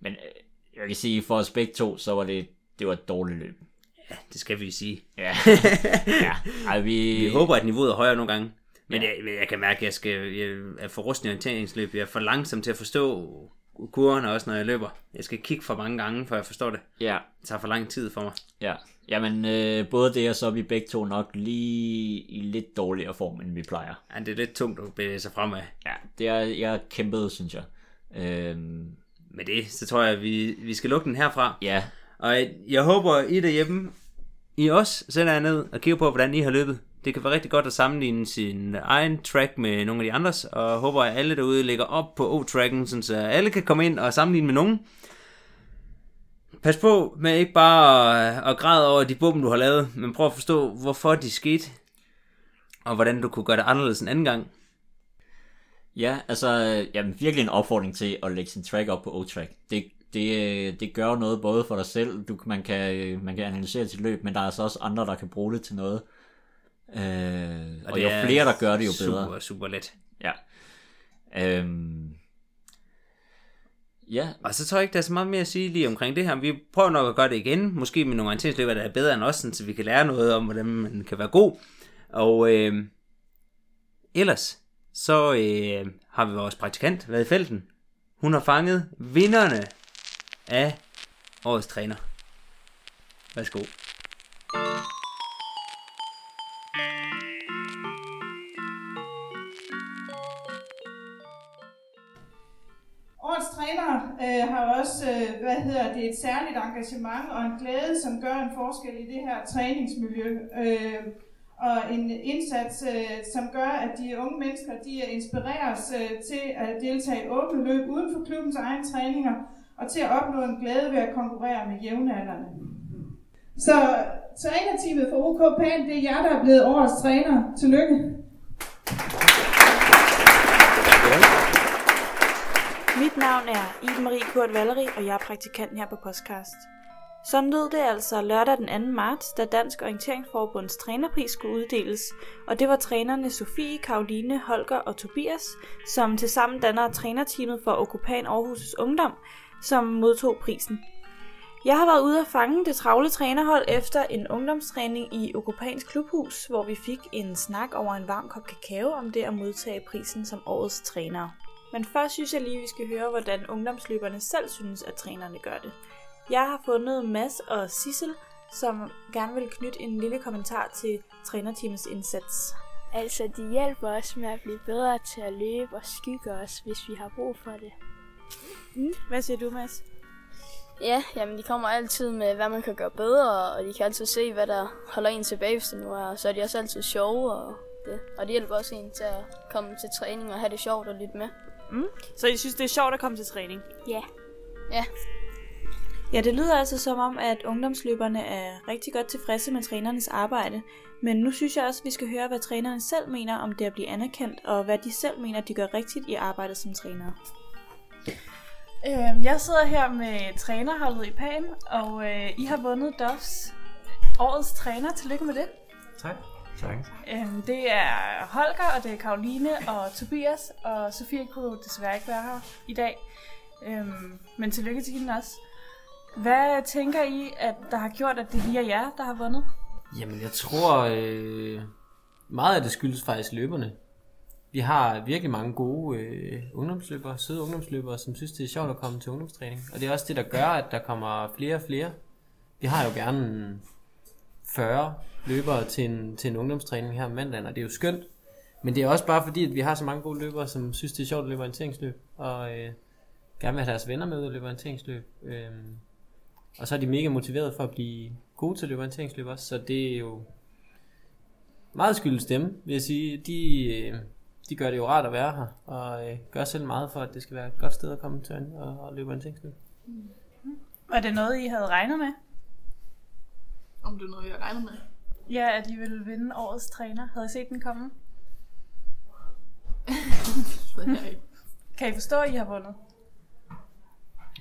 [SPEAKER 2] men øh, jeg kan sige, for os begge to, så var det, det var et dårligt løb.
[SPEAKER 1] Ja, det skal vi sige.
[SPEAKER 2] Ja. ja. Ej, vi...
[SPEAKER 1] vi håber, at niveauet er højere nogle gange. Men, ja. jeg, jeg kan mærke, at jeg, skal, jeg er for rusten i orienteringsløb. Jeg er for langsom til at forstå kurverne også, når jeg løber. Jeg skal kigge for mange gange, før jeg forstår det. Ja. Det tager for lang tid for mig.
[SPEAKER 2] Ja, Jamen, øh, både det og så er vi begge to nok lige i lidt dårligere form, end vi plejer.
[SPEAKER 1] Ja, det er lidt tungt at bevæge sig fremad.
[SPEAKER 2] Ja, det er jeg kæmpet, synes jeg. Øhm...
[SPEAKER 1] Med det, så tror jeg, at vi, vi skal lukke den herfra. Ja. Og jeg håber, I derhjemme, I også sender jer ned og kigger på, hvordan I har løbet. Det kan være rigtig godt at sammenligne sin egen track med nogle af de andres, og håber, at alle derude lægger op på O-tracken, så alle kan komme ind og sammenligne med nogen. Pas på med ikke bare at, at græde over de bum, du har lavet, men prøv at forstå, hvorfor de skete, og hvordan du kunne gøre det anderledes en anden gang.
[SPEAKER 2] Ja, altså, jamen, virkelig en opfordring til at lægge sin track op på O-track. Det, det, det gør noget både for dig selv, du, man, kan, man kan analysere sit løb, men der er altså også andre, der kan bruge det til noget. Øh, og, og jo flere, der gør det, jo bedre.
[SPEAKER 1] Super, super let.
[SPEAKER 2] Ja. Øhm,
[SPEAKER 1] Ja. Og så tror jeg ikke, der er så meget mere at sige lige omkring det her. Vi prøver nok at gøre det igen. Måske med nogle orienteringsløber, der er bedre end os, så vi kan lære noget om, hvordan man kan være god. Og øh, ellers, så øh, har vi vores praktikant været i felten. Hun har fanget vinderne af årets træner. Værsgo.
[SPEAKER 3] øh, har også, øh, hvad hedder det, et særligt engagement og en glæde, som gør en forskel i det her træningsmiljø. Øh, og en indsats, øh, som gør, at de unge mennesker de inspireres øh, til at deltage i åbne løb uden for klubbens egne træninger, og til at opnå en glæde ved at konkurrere med jævnaldrende. Så trænerteamet for OK Pan, det er jer, der er blevet årets træner. Tillykke.
[SPEAKER 4] Mit navn er Iben Marie Kurt Valeri, og jeg er praktikant her på Podcast. Sådan lød det altså lørdag den 2. marts, da Dansk Orienteringsforbunds trænerpris skulle uddeles, og det var trænerne Sofie, Karoline, Holger og Tobias, som tilsammen danner trænerteamet for Okupan Aarhus' Ungdom, som modtog prisen. Jeg har været ude at fange det travle trænerhold efter en ungdomstræning i Okopans klubhus, hvor vi fik en snak over en varm kop kakao om det at modtage prisen som årets træner. Men først synes jeg lige, vi skal høre, hvordan ungdomsløberne selv synes, at trænerne gør det. Jeg har fundet Mads og Sissel, som gerne vil knytte en lille kommentar til trænerteamets indsats.
[SPEAKER 5] Altså, de hjælper os med at blive bedre til at løbe og skygge os, hvis vi har brug for det.
[SPEAKER 4] Mm. Hvad siger du, Mads?
[SPEAKER 5] Ja, jamen de kommer altid med, hvad man kan gøre bedre, og de kan altid se, hvad der holder en tilbage, hvis det nu er. Så er de også altid sjove, og det. Og det hjælper også en til at komme til træning og have det sjovt og lytte med.
[SPEAKER 4] Mm. Så I synes, det er sjovt at komme til træning?
[SPEAKER 5] Ja. Ja.
[SPEAKER 4] Ja, det lyder altså som om, at ungdomsløberne er rigtig godt tilfredse med trænernes arbejde. Men nu synes jeg også, at vi skal høre, hvad trænerne selv mener om det at blive anerkendt, og hvad de selv mener, de gør rigtigt i arbejdet som trænere. Øhm, jeg sidder her med trænerholdet i Pan, og øh, I har vundet DOFs årets træner. Tillykke med det.
[SPEAKER 6] Tak. Tak.
[SPEAKER 4] Øhm, det er Holger, og det er Karoline og Tobias, og Sofie kunne desværre ikke være her i dag. Øhm, men tillykke til hende også. Hvad tænker I, at der har gjort, at det lige er jer, der har vundet?
[SPEAKER 6] Jamen, jeg tror, øh, meget af det skyldes faktisk løberne. Vi har virkelig mange gode øh, ungdomsløbere, søde ungdomsløbere, som synes, det er sjovt at komme til ungdomstræning. Og det er også det, der gør, at der kommer flere og flere. Vi har jo gerne 40 løbere til en, til en ungdomstræning her om mandagen, og det er jo skønt. Men det er også bare fordi, at vi har så mange gode løbere, som synes, det er sjovt at løbe orienteringsløb, og øh, gerne vil have deres venner med ud at løbe orienteringsløb. Øh, og så er de mega motiveret for at blive gode til at løbe orienteringsløb også, så det er jo meget skyldes dem, vil jeg sige. De, øh, de gør det jo rart at være her, og øh, gør selv meget for, at det skal være et godt sted at komme til og, og løbe orienteringsløb.
[SPEAKER 4] Var det noget, I havde regnet med?
[SPEAKER 7] Om det er noget, jeg regner med.
[SPEAKER 4] Ja, at I ville vinde årets træner. Havde I set den komme? Kan I forstå, at I har vundet?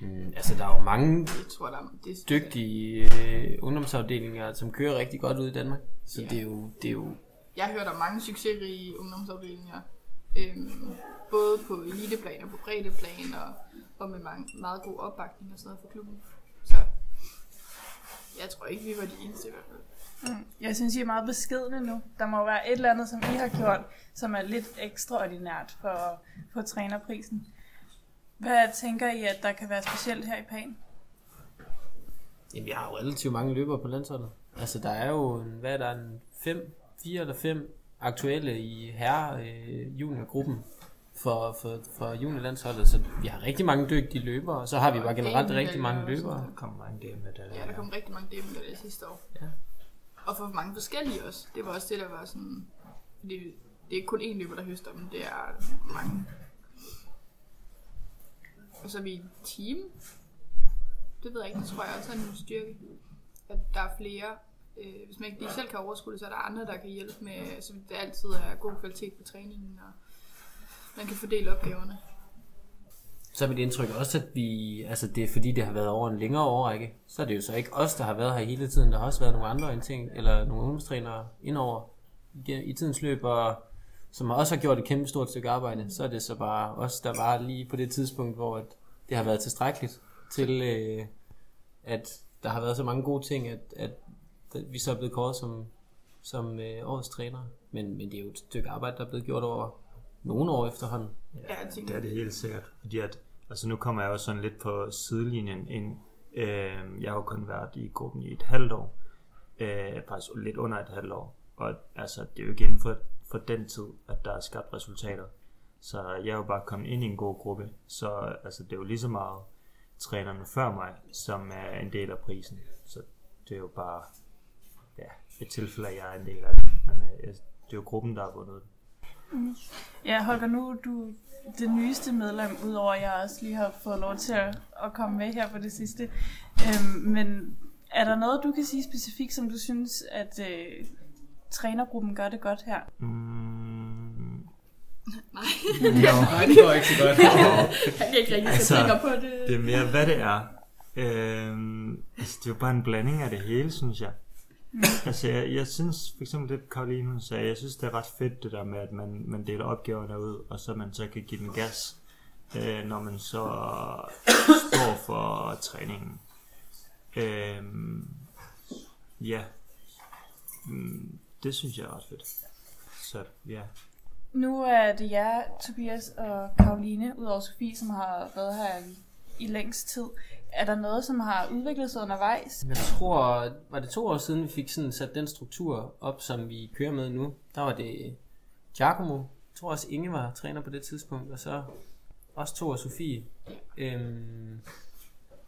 [SPEAKER 6] Mm, altså, der er jo mange
[SPEAKER 7] jeg tror, der er det,
[SPEAKER 6] dygtige øh, ungdomsafdelinger, som kører rigtig godt ud i Danmark. Så
[SPEAKER 7] Ja.
[SPEAKER 6] det, er jo, det er jo
[SPEAKER 7] Jeg har hørt om mange succesrige ungdomsafdelinger. Øhm, både på eliteplan og på breddeplan, og, og med mange, meget god opbakning og sådan noget fra klubben. Så jeg tror ikke, vi var de eneste i hvert fald.
[SPEAKER 4] Jeg synes, I er meget beskedne nu. Der må være et eller andet, som I har gjort, som er lidt ekstraordinært for at få trænerprisen. Hvad tænker I, at der kan være specielt her i Pan?
[SPEAKER 6] Jamen, vi har jo relativt mange løbere på landsholdet. Altså, der er jo, en, hvad er der, en fem, fire eller fem aktuelle i herre øh, juniorgruppen for, for, for juniorlandsholdet, så vi har rigtig mange dygtige løbere, og så har vi bare generelt rigtig mange løbere.
[SPEAKER 8] Der kommer mange DM-medaljer.
[SPEAKER 7] Ja, der kom rigtig mange DM det sidste år.
[SPEAKER 6] Ja.
[SPEAKER 7] Og for mange forskellige også. Det var også det, der var sådan... Det, det er ikke kun én løber, der høster, men det er mange. Og så er vi et team. Det ved jeg ikke, det tror jeg også er en styrke. At der er flere. Øh, hvis man ikke lige selv kan overskue det, så er der andre, der kan hjælpe med, så det altid er god kvalitet på træningen, og man kan fordele opgaverne.
[SPEAKER 6] Så er mit indtryk også, at vi, altså det er fordi, det har været over en længere årrække, så er det jo så ikke os, der har været her hele tiden. Der har også været nogle andre ting, eller nogle ungdomstrænere indover i, i tidens løb, og som også har gjort et kæmpe stort stykke arbejde. Så er det så bare os, der var lige på det tidspunkt, hvor at det har været tilstrækkeligt til, øh, at der har været så mange gode ting, at, at vi så er blevet kåret som, som øh, årets træner. Men, men det er jo et stykke arbejde, der er blevet gjort over nogle år efterhånden.
[SPEAKER 7] Ja,
[SPEAKER 8] Det er det helt sikkert. Fordi at, altså nu kommer jeg jo sådan lidt på sidelinjen ind. Øh, jeg har jo kun været i gruppen i et halvt år. Øh, faktisk lidt under et halvt år. Og altså, det er jo ikke inden for, for den tid, at der er skabt resultater. Så jeg er jo bare kommet ind i en god gruppe. Så altså, det er jo lige så meget trænerne før mig, som er en del af prisen. Så det er jo bare et tilfælde, at jeg er en del af det. Men øh, det er jo gruppen, der har vundet det.
[SPEAKER 4] Ja, Holger, nu er du det nyeste medlem, udover at jeg også lige har fået lov til at, at komme med her på det sidste. Øhm, men er der noget, du kan sige specifikt, som du synes, at øh, trænergruppen gør det godt her?
[SPEAKER 8] Mm,
[SPEAKER 6] Nej, det går ikke så godt.
[SPEAKER 7] han kan ikke rigtig
[SPEAKER 8] Altså,
[SPEAKER 7] altså, på det.
[SPEAKER 8] Det er mere, hvad det er. Øhm, altså, det er jo bare en blanding af det hele, synes jeg altså, jeg, jeg synes, for eksempel det, Karoline hun sagde, jeg synes, det er ret fedt det der med, at man, man deler opgaverne ud, og så man så kan give den gas, øh, når man så står for træningen. Øh, ja, mm, det synes jeg er ret fedt. Så ja,
[SPEAKER 4] Nu er det jer, Tobias og Karoline, udover Sofie, som har været her i, i længst tid. Er der noget, som har udviklet sig undervejs?
[SPEAKER 6] Jeg tror, var det to år siden, vi fik sådan sat den struktur op, som vi kører med nu. Der var det Giacomo. Jeg tror også Inge var træner på det tidspunkt, og så også to og Sofie. Øhm,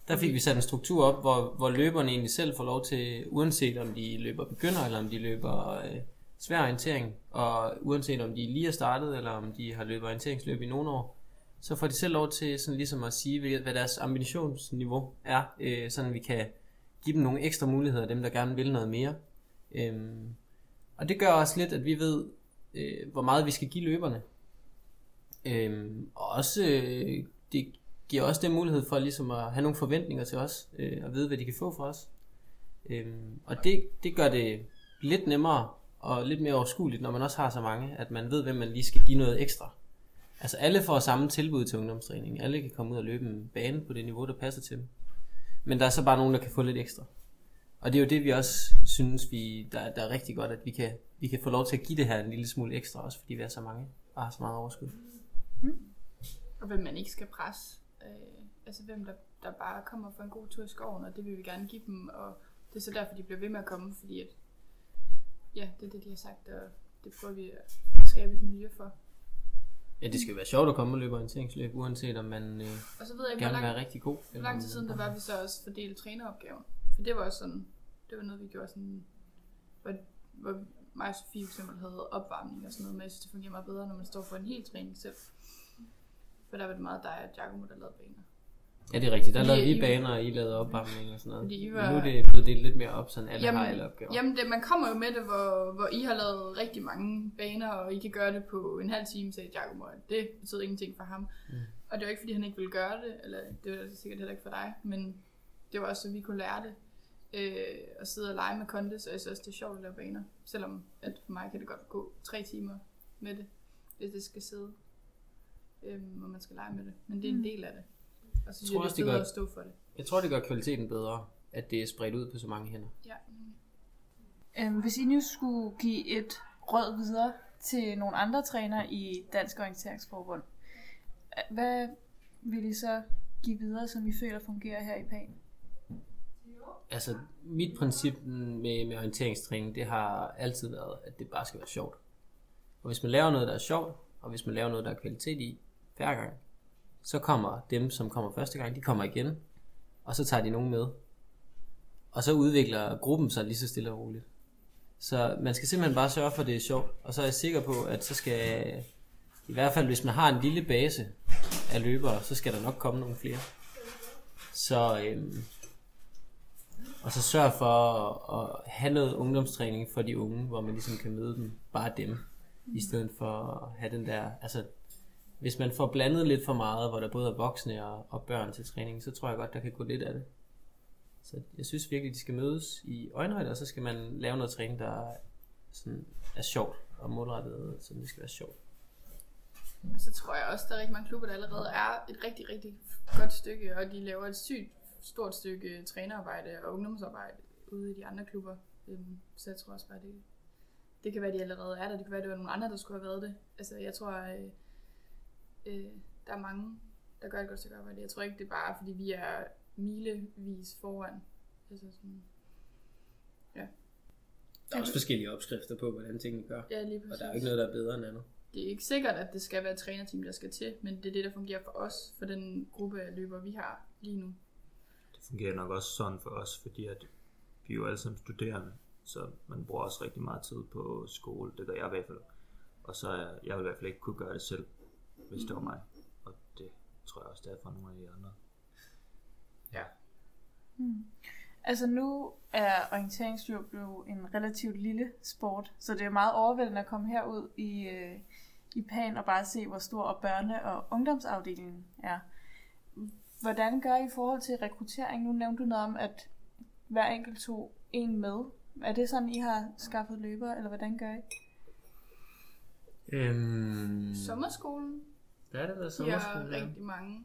[SPEAKER 6] der fik vi sat en struktur op, hvor, hvor løberne egentlig selv får lov til, uanset om de løber begynder, eller om de løber øh, svær orientering, og uanset om de lige er startet, eller om de har løbet orienteringsløb i nogle år, så får de selv lov til sådan ligesom at sige, hvad deres ambitionsniveau er, øh, sådan vi kan give dem nogle ekstra muligheder, dem der gerne vil noget mere. Øhm, og det gør også lidt, at vi ved, øh, hvor meget vi skal give løberne. Øhm, og også, øh, det giver også den mulighed for ligesom at have nogle forventninger til os, øh, og vide, hvad de kan få fra os. Øhm, og det, det gør det lidt nemmere og lidt mere overskueligt, når man også har så mange, at man ved, hvem man lige skal give noget ekstra. Altså alle får samme tilbud til ungdomstræning. Alle kan komme ud og løbe en bane på det niveau, der passer til dem. Men der er så bare nogen, der kan få lidt ekstra. Og det er jo det, vi også synes, vi, der, der er rigtig godt, at vi kan, vi kan få lov til at give det her en lille smule ekstra, også fordi vi er så mange og har så meget overskud. Mm.
[SPEAKER 7] Og hvem man ikke skal presse. Øh, altså hvem der, der bare kommer for en god tur i skoven, og det vil vi gerne give dem. Og det er så derfor, de bliver ved med at komme, fordi at, ja, det er det, de har sagt, og det prøver vi at skabe et miljø for.
[SPEAKER 6] Ja, det skal jo være sjovt at komme og løbe orienteringsløb, uanset om man øh,
[SPEAKER 7] Og så ved jeg ikke,
[SPEAKER 6] gerne vil være rigtig god.
[SPEAKER 7] hvor lang tid siden der var, vi så også fordelte træneropgaven. For det var også sådan, det var noget, vi gjorde sådan, hvor, hvor mig og Sofie for eksempel havde opvarmning og sådan noget, men jeg synes, det fungerer meget bedre, når man står for en hel træning selv. For der var det meget dig og Giacomo, der lavede baner.
[SPEAKER 6] Ja, det er rigtigt. Der lavede vi
[SPEAKER 7] I-
[SPEAKER 6] baner, og I lavede opvarmning og sådan noget.
[SPEAKER 7] I var-
[SPEAKER 6] nu er det blevet delt lidt mere op, sådan alle har alle opgaver.
[SPEAKER 7] Jamen, det, man kommer jo med det, hvor, hvor I har lavet rigtig mange baner, og I kan gøre det på en halv time, sagde Giacomo, og det betød ingenting for ham. Mm. Og det var ikke, fordi han ikke ville gøre det, eller det var sikkert heller ikke for dig, men det var også, så vi kunne lære det. Øh, og sidde og lege med kondes, og jeg synes også, det er sjovt at lave baner. Selvom at for mig kan det godt gå tre timer med det, hvis det skal sidde, øh, og man skal lege med det. Men det er en del af det. Og så
[SPEAKER 6] Mm. tror
[SPEAKER 7] jeg,
[SPEAKER 6] også,
[SPEAKER 7] det
[SPEAKER 6] gør-
[SPEAKER 7] at stå for det.
[SPEAKER 6] Jeg tror, det gør kvaliteten bedre, at det er spredt ud på så mange hænder.
[SPEAKER 7] Ja.
[SPEAKER 4] Øhm, hvis I nu skulle give et råd videre til nogle andre trænere i Dansk Orienteringsforbund, hvad vil I så give videre, som I føler fungerer her i PAN?
[SPEAKER 6] Altså, mit princip med, med orienteringstræning, det har altid været, at det bare skal være sjovt. Og hvis man laver noget, der er sjovt, og hvis man laver noget, der er kvalitet i, hver gang, så kommer dem, som kommer første gang, de kommer igen, og så tager de nogen med. Og så udvikler gruppen sig lige så stille og roligt. Så man skal simpelthen bare sørge for, at det er sjovt. Og så er jeg sikker på, at så skal, i hvert fald hvis man har en lille base af løbere, så skal der nok komme nogle flere. Så, øhm, og så sørg for at, at have noget ungdomstræning for de unge, hvor man ligesom kan møde dem, bare dem, i stedet for at have den der, altså hvis man får blandet lidt for meget, hvor der både er voksne og, og børn til træning, så tror jeg godt, der kan gå lidt af det. Så jeg synes virkelig, de skal mødes i øjenhøjde, og så skal man lave noget træning, der er, sådan, er sjovt og målrettet, så det skal være sjovt.
[SPEAKER 7] Og så tror jeg også, der er rigtig mange klubber, der allerede er et rigtig, rigtig godt stykke, og de laver et sygt stort stykke trænerarbejde og ungdomsarbejde ude i de andre klubber. Øhm, så jeg tror også bare, det, det kan være, de allerede er der. Det kan være, det var nogle andre, der skulle have været det. Altså, jeg tror, øh, øh, der er mange, der gør et godt stykke arbejde. Jeg tror ikke, det er bare, fordi vi er milevis foran. Altså sådan,
[SPEAKER 6] Der er også forskellige opskrifter på, hvordan tingene gør.
[SPEAKER 7] ja, lige præcis.
[SPEAKER 6] Og der er jo ikke noget, der er bedre end andet.
[SPEAKER 7] det er ikke sikkert, at det skal være et trænerteam, der skal til, men det er det, der fungerer for os, for den gruppe af løbere, vi har lige nu.
[SPEAKER 8] det fungerer nok også sådan for os, fordi at vi er jo alle sammen studerende, så man bruger også rigtig meget tid på skole, det gør jeg i hvert fald. Og så jeg vil i hvert fald ikke kunne gøre det selv, hvis det var mig. Og det tror jeg også, det er for nogle af de andre. Ja.
[SPEAKER 4] Altså nu er orienteringsløb jo en relativt lille sport, så det er meget overvældende at komme herud i, øh, i PAN og bare se, hvor stor børne- og ungdomsafdelingen er. Hvordan gør I i forhold til rekruttering? Nu nævnte du noget om, at hver enkelt tog en med. Er det sådan, I har skaffet løbere, eller hvordan gør I?
[SPEAKER 6] Øhm,
[SPEAKER 7] Sommerskolen
[SPEAKER 6] der er det der sommerskole. ja.
[SPEAKER 7] rigtig mange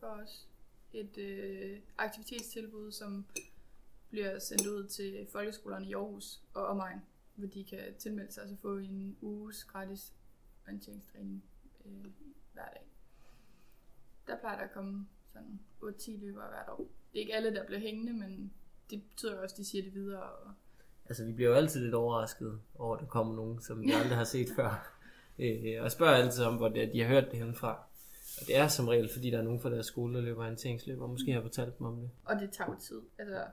[SPEAKER 7] for os. Et øh, aktivitetstilbud, som bliver sendt ud til folkeskolerne i Aarhus og omegn, hvor de kan tilmelde sig og så få en uges gratis orienteringstræning øh, hver dag. Der plejer der at komme sådan 8-10 løbere hvert år. Det er ikke alle, der bliver hængende, men det betyder også, at de siger det videre. Og
[SPEAKER 6] Altså, vi bliver jo altid lidt overrasket over, at der kommer nogen, som vi aldrig har set før. Øh, og spørger altid om, hvor det er, de har hørt det henfra. Og det er som regel, fordi der er nogen fra deres skole, der løber orienteringsløb, og måske har fortalt dem om det.
[SPEAKER 7] Og det tager jo tid. Altså,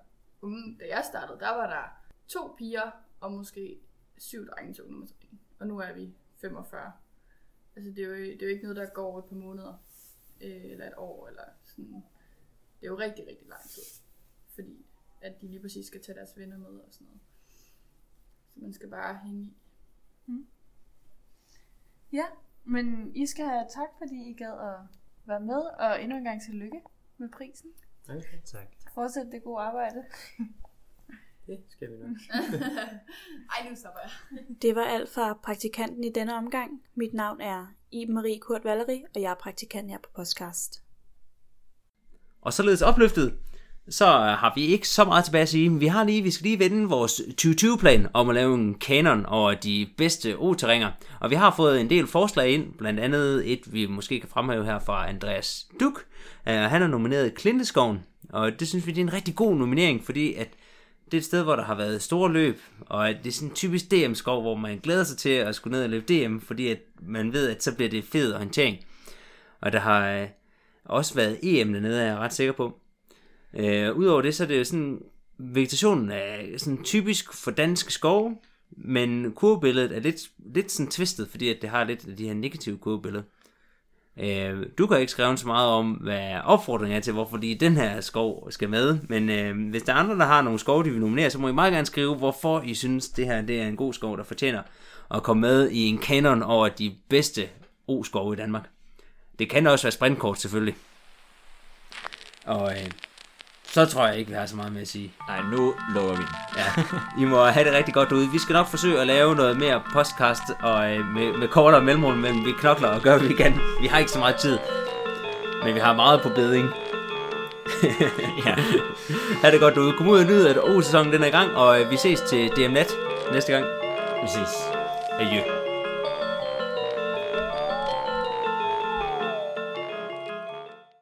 [SPEAKER 7] um, da jeg startede, der var der to piger og måske syv drenge til ungdomstræning. Og nu er vi 45. Altså, det er jo, det er jo ikke noget, der går over et par måneder. Øh, eller et år, eller sådan. Det er jo rigtig, rigtig lang tid. Fordi at de lige præcis skal tage deres venner med og sådan noget. Så man skal bare hænge i.
[SPEAKER 4] Ja, men I skal have tak, fordi I gad at være med, og endnu en gang tillykke med prisen.
[SPEAKER 6] Okay.
[SPEAKER 8] Tak.
[SPEAKER 4] Fortsæt det gode arbejde.
[SPEAKER 6] Det skal vi nok.
[SPEAKER 7] Ej, nu stopper jeg.
[SPEAKER 4] Det var alt fra praktikanten i denne omgang. Mit navn er Iben Marie Kurt Valerie, og jeg er praktikant her på podcast.
[SPEAKER 1] Og således opløftet, så har vi ikke så meget tilbage at sige. Men vi har lige, vi skal lige vende vores 2020-plan om at lave en kanon over de bedste O-terrænger. Og vi har fået en del forslag ind, blandt andet et, vi måske kan fremhæve her fra Andreas Duk. Uh, han er nomineret Klinteskoven, og det synes vi, det er en rigtig god nominering, fordi at det er et sted, hvor der har været store løb, og at det er sådan en typisk DM-skov, hvor man glæder sig til at skulle ned og løbe DM, fordi at man ved, at så bliver det fed orientering. Og der har øh, også været EM dernede, er jeg ret sikker på. Øh, Udover det, så er det sådan, vegetationen er sådan typisk for danske skove, men kurvebilledet er lidt, lidt sådan tvistet, fordi at det har lidt af de her negative kurvebilleder. Øh, du kan ikke skrive så meget om, hvad opfordringen er til, hvorfor lige den her skov skal med, men øh, hvis der er andre, der har nogle skove, de vil nominere, så må I meget gerne skrive, hvorfor I synes, det her det er en god skov, der fortjener at komme med i en kanon over de bedste O-skove i Danmark. Det kan også være sprintkort, selvfølgelig. Og øh, så tror jeg ikke, vi har så meget med at sige.
[SPEAKER 2] Nej, nu lukker vi.
[SPEAKER 1] Ja, I må have det rigtig godt derude. Vi skal nok forsøge at lave noget mere podcast og øh, med, med kortere mellemrum, men vi knokler og gør, hvad vi kan. Vi har ikke så meget tid, men vi har meget på beding.
[SPEAKER 2] Ja.
[SPEAKER 1] ha' det godt derude. Kom ud og nyd, at O-sæsonen den er i gang, og øh, vi ses til DM Nat næste gang.
[SPEAKER 2] Vi ses.
[SPEAKER 1] Adjø.